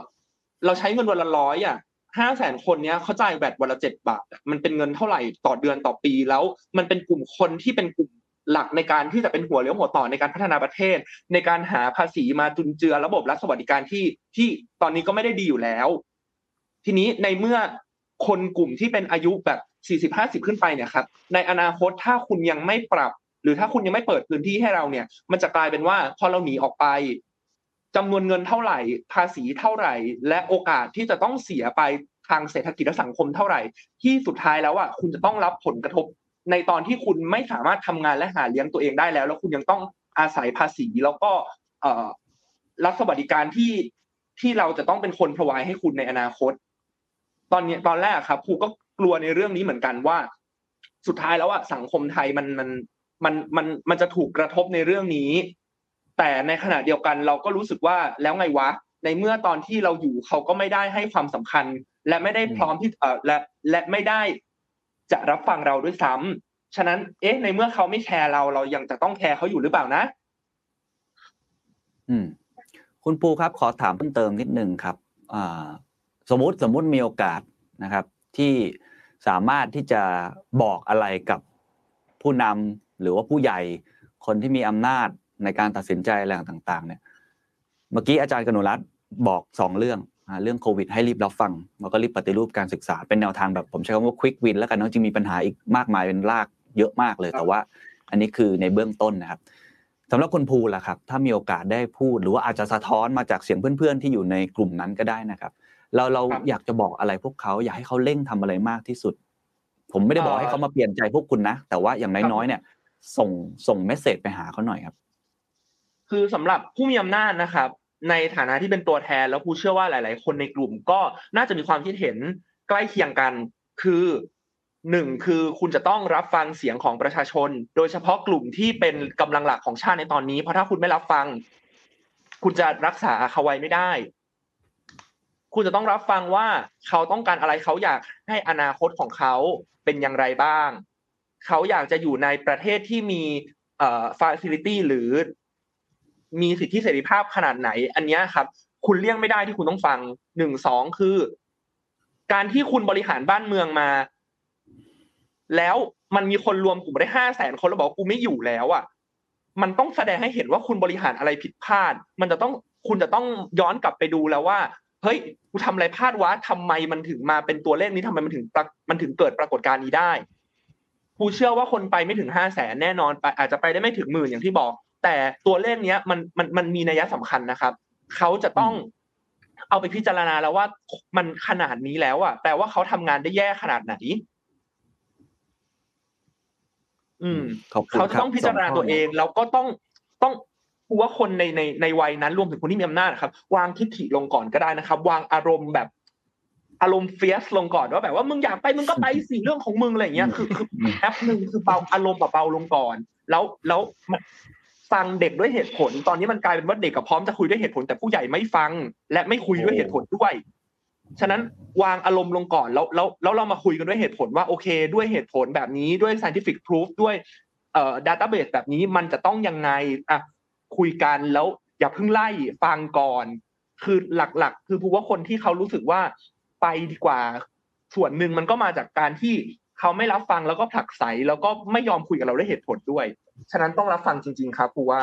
เราใช้เงินวันละร้อยอะห้าแสนคนเนี้ยเขาจ่ายแบตวันละเจ็ดบาทมันเป็นเงินเท่าไหร่ต่อเดือนต่อปีแล้ว มันเป็นกลุ่มคนที่เป็นกลุ่มหลักในการที่จะเป็นหัวเลี้ยวหัวต่อในการพัฒนาประเทศ ในการหาภาษีมาจุนเจือระบบรัฐสวัสดิการที่ที่ตอนนี้ก็ไม่ได้ดีอยู่แล้ว ทีนี้ในเมื่อคนกลุ่มที่เป็นอายุแบบสี่สิบห้าสิบขึ้นไปเนี่ยครับในอนาคตถ้าคุณยังไม่ปรับ หรือถ้าคุณยังไม่เปิดพื้นที่ให้เราเนี่ย มันจะกลายเป็นว่าพอเราหนีออกไป จำนวนเงินเท่าไหร่ ภาษีเท่าไหร่ และโอกาสที่จะต้องเสียไปทางเศรษฐกิจและสังคมเท่าไหร่ ที่สุดท้ายแล้วอะคุณจะต้องรับผลกระทบ ในตอนที่คุณไม่สามารถทำงานและหาเลี้ยงตัวเองได้แล้ว แล้วคุณยังต้องอาศัยภาษีแล้วก็รัฐสวัสดิการที่ที่เราจะต้องเป็นคนพรอไวให้คุณในอนาคต ตอนนี้ตอนแรกครับครูก็กลัวในเรื่องนี้เหมือนกันว่า สุดท้ายแล้วอะสังคมไทยมันมันมันมันมันจะถูกกระทบในเรื่องนี้ แต่ในขณะเดียวกันเราก็รู้สึกว่าแล้วไงวะ ในเมื่อตอนที่เราอยู่เขาก็ไม่ได้ให้ความสำคัญ และไม่ได้พร้อมที่เออและและไม่ได้จะรับฟังเราด้วยซ้ำฉะนั้น เอ๊ะ ในเมื่อเขาไม่แคร์เราเรายังจะต้องแคร์เขาอยู่หรือเปล่านะ อืม คุณปูครับ ขอถามเพิ่มเติมนิดนึงครับอ่าสมมติสมมติมีโอกาสนะครับ ที่สามารถที่จะบอกอะไรกับผู้นำหรือว่าผู้ใหญ่คนที่มีอำนาจ ในการตัดสินใจอะไรต่างๆเนี่ยเมื่อกี้อาจารย์กนุรัตน์บอกสองเรื่องเรื่องโควิดให้รีบรับฟังแล้วก็รีบปฏิรูปการศึกษาเป็นแนวทางแบบผมใช้คำว่าควิกวินแล้วกันเนาะจริงมีปัญหาอีกมากมายเป็นรากเยอะมากเลย แต่ว่าอันนี้คือในเบื้องต้นนะครับสำหรับคนภูล่ะครับ ถ้ามีโอกาสได้พูด หรือว่าอาจจะสะท้อนมาจากเสียงเพื่อนๆ ที่อยู่ในกลุ่มนั้นก็ได้นะครับ เราเราอยากจะบอกอะไรพวกเขาอยากให้เขาเร่งทำอะไรมากที่สุด ผมไม่ได้บอกให้เขามาเปลี่ยนใจพวกคุณนะ แต่ว่าอย่างน้อยๆเนี่ย ส่งส่งเมสเซจไปหาเขาหน่อยครับ คือสำหรับผู้มีอำนาจนะครับ ในฐานะที่เป็นตัวแทนแล้วผู้เชื่อว่าหลาย ๆ คนในกลุ่มก็น่าจะมีความคิดเห็นใกล้เคียงกัน คือหนึ่งคือคุณจะต้องรับฟังเสียงของประชาชน โดยเฉพาะกลุ่มที่เป็นกำลังหลักของชาติในตอนนี้ เพราะถ้าคุณไม่รับฟัง คุณจะรักษาเขาไว้ไม่ได้ คุณจะต้องรับฟังว่าเขาต้องการอะไรเขาอยากให้อนาคตของเขาเป็นอย่างไรบ้าง เขาอยากจะอยู่ในประเทศที่มีเอ่อฟาซิลิตี้หรือ มีสิทธิเสรีภาพขนาดไหน อันนี้ครับ คุณเลี่ยงไม่ได้ที่คุณต้องฟังหนึ่งสองคือ การที่คุณบริหารบ้านเมืองมา แล้วมันมีคนรวมกลุ่มได้ห้าแสนคนแล้วบอกกูไม่อยู่แล้วอะมันต้องแสดงให้เห็นว่าคุณบริหารอะไรผิดพลาด มันจะต้องคุณจะต้องย้อนกลับไปดูแล้วว่า เฮ้ยกูทำอะไรพลาดวะทำไมมันถึงมาเป็นตัวเลขนี้ทำไมมันถึงมันถึงเกิดปรากฏการณ์นี้ได้กูเชื่อว่าคนไปไม่ถึงห้าแสนแน่นอนไปอาจจะไปได้ไม่ถึงหมื่นอย่างที่บอก แต่ตัวเลขเนี้ยมันมันมันมีนัยสำคัญนะครับเขาจะต้องเอาไปพิจารณาแล้วว่ามันขนาดนี้แล้วอะแปลว่าเขาทำงานได้แย่ขนาดไหน อืมเขาจะต้องพิจารณาตัวเองแล้วก็ต้องต้องว่าคนในในในวัยนั้นรวมถึงคนที่มีอำนาจครับ วางทิฐิลงก่อนก็ได้นะครับ วางอารมณ์แบบอารมณ์เฟียสลงก่อนว่าแบบว่ามึงอยากไปมึงก็ไปสิเรื่องของมึงอะไรเงี้ยคือคือแอปหนึ่งคือเบาอารมณ์แบบเบาลงก่อน แล้วแล้ว ฟังเด็กด้วยเหตุผล ตอนนี้มันกลายเป็นว่าเด็กกับพร้อมจะคุยด้วยเหตุผล แต่ผู้ใหญ่ไม่ฟัง และไม่คุยด้วยเหตุผลด้วย ฉะนั้นวางอารมณ์ลงก่อนแล้วแล้วแล้วเรามาคุยกันด้วยเหตุผลว่าโอเค ด้วยเหตุผลแบบนี้ด้วย scientific proof ด้วยเอ่อ database แบบนี้มันจะต้องยังไงอะคุยกันแล้วอย่าเพิ่งไล่ฟังก่อน คือหลักๆ คือพูว่าคนที่เขารู้สึกว่าไปดีกว่า ส่วนหนึ่งมันก็มาจากการที่เขาไม่รับฟังแล้วก็ผลักไสแล้วก็ไม่ยอมคุยกับเราด้วยเหตุผลด้วย ฉะนั้นต้องรับฟังจริง ๆ ครับครูว่า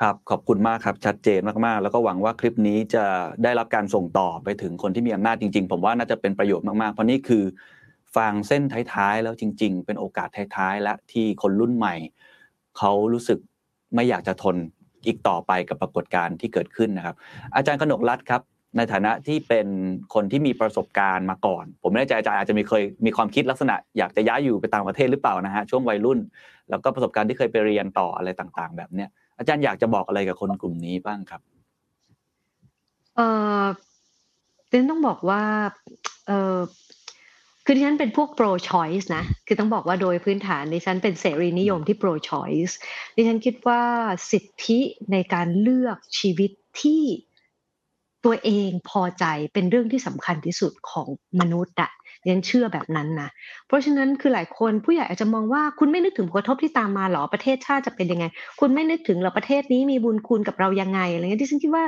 ครับ ขอบคุณมากครับชัดเจนมากๆ แล้วก็หวังว่าคลิปนี้จะได้รับการส่งต่อไปถึงคนที่มีอำนาจจริง ๆ ผมว่าน่าจะเป็นประโยชน์มากๆ เพราะนี่คือฟังเส้นท้ายๆ แล้วจริง ๆ เป็นโอกาสท้ายๆและที่คนรุ่นใหม่เขารู้สึกไม่อยากจะทนอีกต่อไปกับปรากฏการณ์ที่เกิดขึ้นนะครับ อาจารย์กนกรัฐครับ ในฐานะที่เป็นคนที่มีประสบการณ์มาก่อน ผมไม่แน่ใจอาจารย์อาจจะมีเคยมีความคิดลักษณะ อยากจะย้ายอยู่ไปต่างประเทศหรือเปล่านะฮะช่วงวัยรุ่น แล้วก็ประสบการณ์ที่เคยไปเรียนต่ออะไรต่าง ๆ แบบเนี้ยอาจารย์อยากจะบอกอะไรกับคนกลุ่มนี้บ้างครับเออเต้นต้องบอกว่าเออคือดิฉันเป็นพวก pro choice นะ คือต้องบอกว่าโดยพื้นฐานดิฉันเป็นเสรีนิยมที่ pro choice ดิฉันคิดว่าสิทธิในการเลือกชีวิตที่ ตัวเองพอใจเป็นเรื่องที่สำคัญที่สุดของมนุษย์อะดิฉันเชื่อแบบนั้นนะ เพราะฉะนั้นคือหลายคนผู้ใหญ่อาจจะมองว่าคุณไม่นึกถึงผลกระทบที่ตามมาหรอประเทศชาติจะเป็นยังไง คุณไม่นึกถึงหรอประเทศนี้มีบุญคุณกับเรายังไงอะไรเงี้ยดิฉันคิดว่า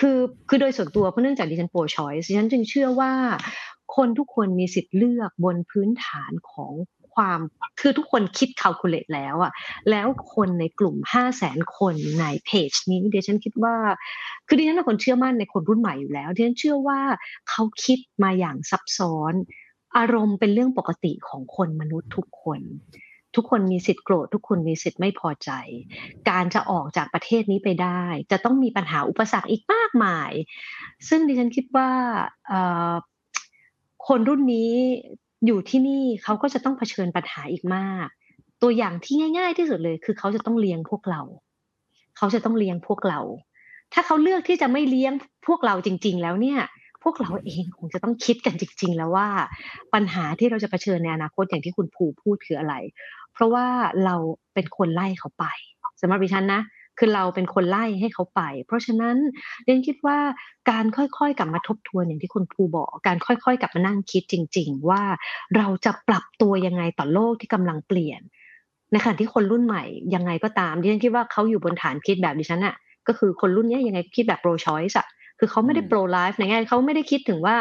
คือคือโดยส่วนตัวเพราะเนื่องจากดิฉันโปรชอยดิฉันจึงเชื่อว่าคนทุกคนมีสิทธิ์เลือกบนพื้นฐานของ ความคือทุกคนคิดคาลคูลเลตแล้วอะแล้วคนในกลุ่มห้าแสนคนในเพจนี้เดี๋ยวฉันคิดว่า คือดิฉันเป็นคนเชื่อมั่นในคนรุ่นใหม่อยู่แล้วดิฉันเชื่อว่าเขาคิดมาอย่างซับซ้อน อารมณ์เป็นเรื่องปกติของคนมนุษย์ทุกคนทุกคนมีสิทธิ์โกรธทุกคนมีสิทธิ์ไม่พอใจ การจะออกจากประเทศนี้ไปได้ จะต้องมีปัญหาอุปสรรคอีกมากมาย ซึ่งดิฉันคิดว่าคนรุ่นนี้ อยู่ที่นี่เขาก็จะต้องเผชิญปัญหาอีกมาก ตัวอย่างที่ง่าย ๆ ที่สุดเลย คือเขาจะต้องเลี้ยงพวกเรา เขาจะต้องเลี้ยงพวกเรา ถ้าเขาเลือกที่จะไม่เลี้ยงพวกเราจริง ๆ แล้วเนี่ย พวกเราเองคงจะต้องคิดกันจริง ๆ แล้วว่า ปัญหาที่เราจะเผชิญในอนาคตอย่างที่คุณภูพูดคืออะไร เพราะว่าเราเป็นคนไล่เขาไปสำหรับดิฉันนะ คือเราเป็นคนไล่ให้เขาไป เพราะฉะนั้นเรนคิดว่าการค่อยๆกลับมาทบทวนอย่างที่คุณภูบอก การค่อยๆกลับมานั่งคิดจริง ๆ ว่าเราจะปรับตัวยังไงต่อโลกที่กำลังเปลี่ยนในขณะที่คนรุ่นใหม่ยังไงก็ตามดิฉันคิดว่าเขาอยู่บนฐานคิดแบบดิฉันอะก็คือคนรุ่นนี้ยังไงคิดแบบ pro choice อะคือเขาไม่ได้ pro life ในแง่เขาไม่ได้คิดถึงว่า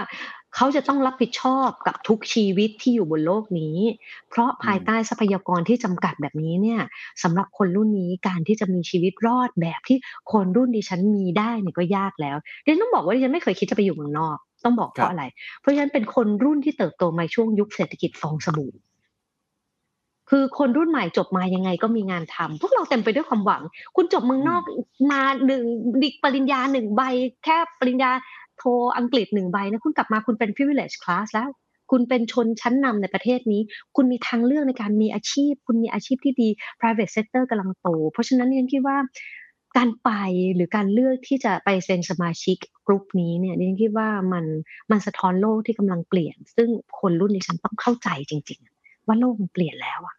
เขาจะต้องรับผิดชอบกับทุกชีวิตที่อยู่บนโลกนี้ เพราะภายใต้ทรัพยากรที่จำกัดแบบนี้เนี่ยสำหรับคนรุ่นนี้การที่จะมีชีวิตรอดแบบที่คนรุ่นดิฉันมีได้เนี่ยก็ยากแล้วดิฉันต้องบอกว่าดิฉันไม่เคยคิดจะไปอยู่เมืองนอก ต้องบอกเพราะอะไร เพราะฉะนั้นเป็นคนรุ่นที่เติบโตมาช่วงยุคเศรษฐกิจฟองสบู่คือคนรุ่นใหม่จบมายังไงก็มีงานทำพวกเราเต็มไปด้วยความหวัง คุณจบเมืองนอกมาหนึ่งดิกปริญญาหนึ่งใบ แค่ปริญญา โทอังกฤษหนึ่งใบนะคุณกลับมาคุณเป็น privilege class แล้ว คุณเป็นชนชั้นนำในประเทศนี้ คุณมีทางเลือกในการมีอาชีพ คุณมีอาชีพที่ดี private sector กำลังโต เพราะฉะนั้นยังคิดว่าการไปหรือการเลือกที่จะไปเซ็นสมาชิกกลุ่มนี้เนี่ยดิฉันคิดว่ามันมันสะท้อนโลกที่กำลังเปลี่ยน ซึ่งคนรุ่นนี้ฉันต้องเข้าใจจริง ๆ ว่าโลกมันเปลี่ยนแล้วอะ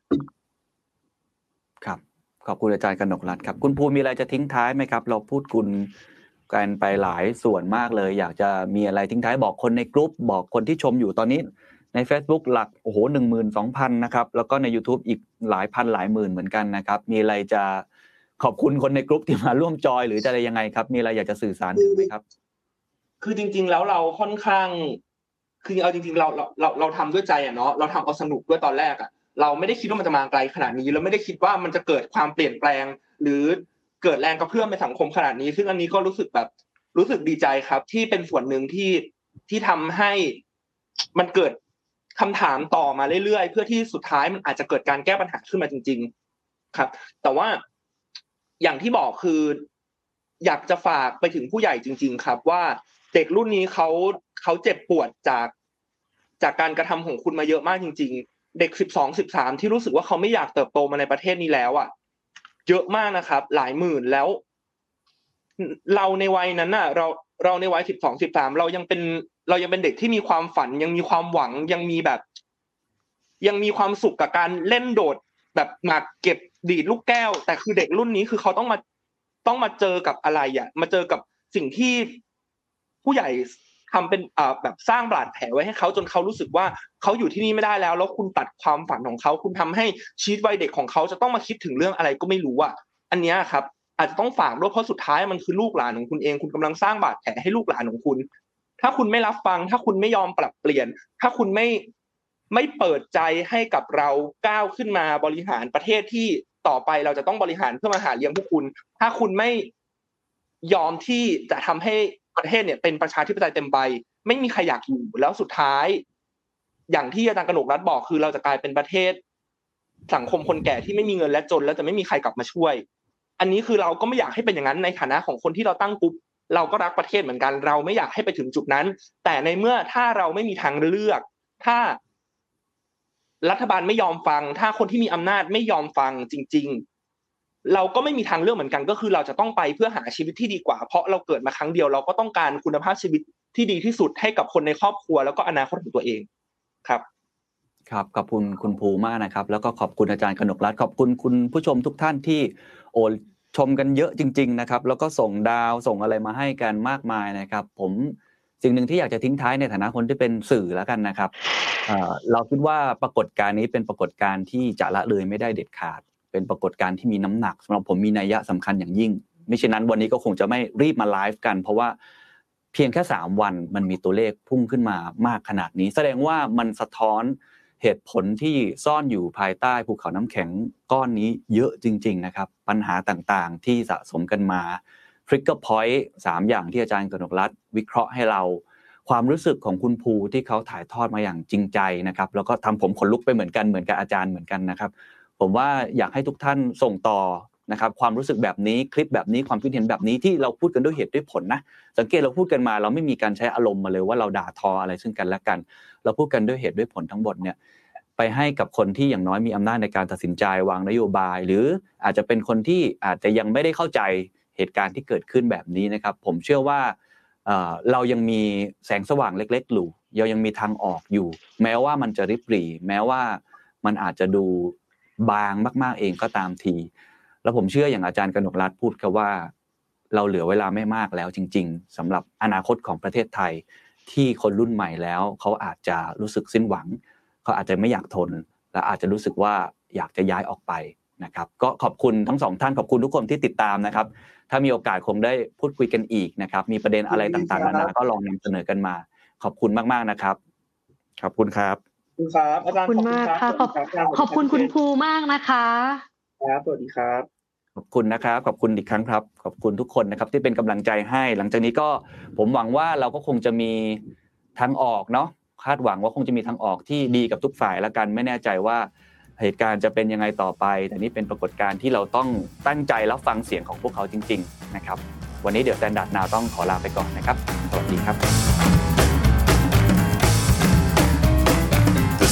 ครับ ขอบคุณอาจารย์กนกรัตครับ คุณภูมีอะไรจะทิ้งท้ายไหมครับ เราพูดคุณ กันไปหลายส่วนมากเลย อยากจะมีอะไรทิ้งท้ายบอกคนในกลุ่มบอกคนที่ชมอยู่ตอนนี้ใน Facebook หลักโอ้โหหนึ่งหมื่นสองพันนะครับ แล้วก็ใน YouTube อีกหลายพันหลายหมื่นเหมือนกันนะครับ มีอะไรจะขอบคุณคนในกลุ่มที่มาร่วมจอย หรือจะอะไรยังไงครับ มีอะไรอยากจะสื่อสารถึงไหมครับ คือจริง ๆ แล้วเราค่อนข้าง คือเอาจริง ๆ เราเราเราเราทำด้วยใจอะเนาะเราทำเอาสนุกด้วยตอนแรกอะเราไม่ได้คิดว่ามันจะมาไกลขนาดนี้ เราไม่ได้คิดว่ามันจะเกิดความเปลี่ยนแปลง หรือ เกิดแรงกระเพื่อมในสังคมขนาดนี้ ซึ่งอันนี้ก็รู้สึกแบบรู้สึกดีใจครับ ที่เป็นส่วนหนึ่งที่ที่ทำให้มันเกิดคำถามต่อมาเรื่อยๆ เพื่อที่สุดท้ายมันอาจจะเกิดการแก้ปัญหาขึ้นมาจริง ๆ ครับ แต่ว่าอย่างที่บอกคือ อยากจะฝากไปถึงผู้ใหญ่จริง ๆ ครับ ว่าเด็กรุ่นนี้เขาเขาเจ็บปวดจากจากการกระทำของคุณมาเยอะมากจริง ๆ เด็กสิบสองสิบสามที่รู้สึกว่าเขาไม่อยากเติบโตมาในประเทศนี้แล้วอะ เยอะมากนะครับ หลายหมื่นแล้ว เราในวัยนั้นน่ะ เราเราในวัยสิบสองสิบสามเรายังเป็น เรายังเป็นเด็กที่มีความฝันยังมีความหวังยังมีแบบ ยังมีความสุขกับการเล่นโดด แบบหมากเก็บดีดลูกแก้ว แต่คือเด็กรุ่นนี้คือเขาต้องมาต้องมาเจอกับอะไรอะ มาเจอกับสิ่งที่ผู้ใหญ่ ทำเป็นแบบสร้างบาดแผลไว้ให้เขาจนเขารู้สึกว่าเขาอยู่ที่นี่ไม่ได้แล้ว แล้วคุณตัดความฝันของเขา คุณทำให้ชีวิตวัยเด็กของเขาจะต้องมาคิดถึงเรื่องอะไรก็ไม่รู้อะอันนี้ครับอาจจะต้องฝากด้วยเพราะสุดท้ายมันคือลูกหลานของคุณเอง คุณกำลังสร้างบาดแผลให้ลูกหลานของคุณ ถ้าคุณไม่รับฟัง ถ้าคุณไม่ยอมปรับเปลี่ยน ถ้าคุณไม่ไม่เปิดใจให้กับเราก้าวขึ้นมาบริหารประเทศที่ต่อไปเราจะต้องบริหารเพื่อมาหาเลี้ยงพวกคุณ ถ้าคุณไม่ยอมที่จะทำให้ ประเทศเนี่ยเป็นประชาธิปไตยเต็มใบ ไม่มีใครอยากอยู่แล้วสุดท้าย อย่างที่อาจารย์กนกรัฐบอกคือเราจะกลายเป็นประเทศ สังคมคนแก่ที่ไม่มีเงินและจน แล้วจะไม่มีใครกลับมาช่วย อันนี้คือเราก็ไม่อยากให้เป็นอย่างนั้นในฐานะของคนที่เราตั้งกลุ่มเราก็รักประเทศเหมือนกัน เราไม่อยากให้ไปถึงจุดนั้น แต่ในเมื่อถ้าเราไม่มีทางเลือก ถ้า รัฐบาลไม่ยอมฟัง ถ้าคนที่มีอำนาจไม่ยอมฟังจริง ๆ เราก็ไม่มีทางเลือกเหมือนกัน ก็คือเราจะต้องไปเพื่อหาชีวิตที่ดีกว่า เพราะเราเกิดมาครั้งเดียวเราก็ต้องการคุณภาพชีวิตที่ดีที่สุดให้กับคนในครอบครัว แล้วก็อนาคตของตัวเองครับ ครับขอบคุณคุณภูมากนะครับ แล้วก็ขอบคุณอาจารย์กนกรัฐขอบคุณคุณผู้ชมทุกท่านที่โอนชมกันเยอะจริง ๆ นะครับ แล้วก็ส่งดาวส่งอะไรมาให้กันมากมายนะครับ ผมสิ่งหนึ่งที่อยากจะทิ้งท้ายในฐานะคนที่เป็นสื่อแล้วกันนะครับเราคิดว่าปรากฏการณ์นี้เป็นปรากฏการณ์ที่จะละเลยไม่ได้เด็ดขาด เป็นปรากฏการณ์ที่มีน้ำหนักสำหรับผมมีนัยยะสำคัญอย่างยิ่ง ไม่เช่นนั้นวันนี้ก็คงจะไม่รีบมาไลฟ์กัน เพราะว่าเพียงแค่ 3 วันมันมีตัวเลขพุ่งขึ้นมามากขนาดนี้ แสดงว่ามันสะท้อนเหตุผลที่ซ่อนอยู่ภายใต้ภูเขาน้ำแข็งก้อนนี้เยอะจริง ๆ นะครับ ปัญหาต่างๆที่สะสมกันมาทริกเกอร์พอยต์สามอย่างที่อาจารย์กนกรัฐวิเคราะห์ให้เรา ความรู้สึกของคุณภูที่เขาถ่ายทอดมาอย่างจริงใจนะครับ แล้วก็ทำผมขนลุกไปเหมือนกันเหมือนกับอาจารย์เหมือนกันนะครับ ผมว่าอยากให้ทุกท่านส่งต่อนะครับความรู้สึกแบบนี้คลิปแบบนี้ความคิดเห็นแบบนี้ที่เราพูดกันด้วยเหตุด้วยผลนะสังเกตเราพูดกันมาเราไม่มีการใช้อารมณ์มาเลยว่าเราด่าทออะไรซึ่งกันและกัน เราพูดกันด้วยเหตุด้วยผลทั้งหมดเนี่ยไปให้กับคนที่อย่างน้อยมีอำนาจในการตัดสินใจวางนโยบาย หรืออาจจะเป็นคนที่อาจจะยังไม่ได้เข้าใจเหตุการณ์ที่เกิดขึ้นแบบนี้นะครับ ผมเชื่อว่าเรายังมีแสงสว่างเล็กๆอยู่เรายังมีทางออกอยู่ แม้ว่ามันจะริบหรี่ แม้ว่ามันอาจจะดู บางมากๆเองก็ตามที แล้วผมเชื่ออย่างอาจารย์กนกรัฐพูดครับว่า เราเหลือเวลาไม่มากแล้วจริง ๆสำหรับอนาคตของประเทศไทย ที่คนรุ่นใหม่แล้วเขาอาจจะรู้สึกสิ้นหวังเขาอาจจะไม่อยากทน และอาจจะรู้สึกว่าอยากจะย้ายออกไปนะครับก็ขอบคุณทั้งสองท่านขอบคุณทุกคนที่ติดตามนะครับ ถ้ามีโอกาสคงได้พูดคุยกันอีกนะครับ มีประเด็นอะไรต่างๆนานาก็ลองนำเสนอกันมา ขอบคุณมากๆนะครับ ขอบคุณครับ คุณครับอาจารย์ขอบคุณมากค่ะขอบขอบคุณคุณภูมากนะคะครับสวัสดีครับ ขอบคุณนะครับ ขอบคุณอีกครั้งครับ ขอบคุณทุกคนนะครับ ที่เป็นกำลังใจให้ หลังจากนี้ก็ผมหวังว่าเราก็คงจะมีทางออกเนาะคาดหวังว่าคงจะมีทางออกที่ดีกับทุกฝ่ายแล้วกันไม่แน่ใจว่าเหตุการณ์จะเป็นยังไงต่อไป แต่นี่เป็นปรากฏการณ์ที่เราต้องตั้งใจรับฟังเสียงของพวกเขาจริง ๆ นะครับ วันนี้เดี๋ยวแซนดัดนาต้องขอลาไปก่อนนะครับ สวัสดีครับ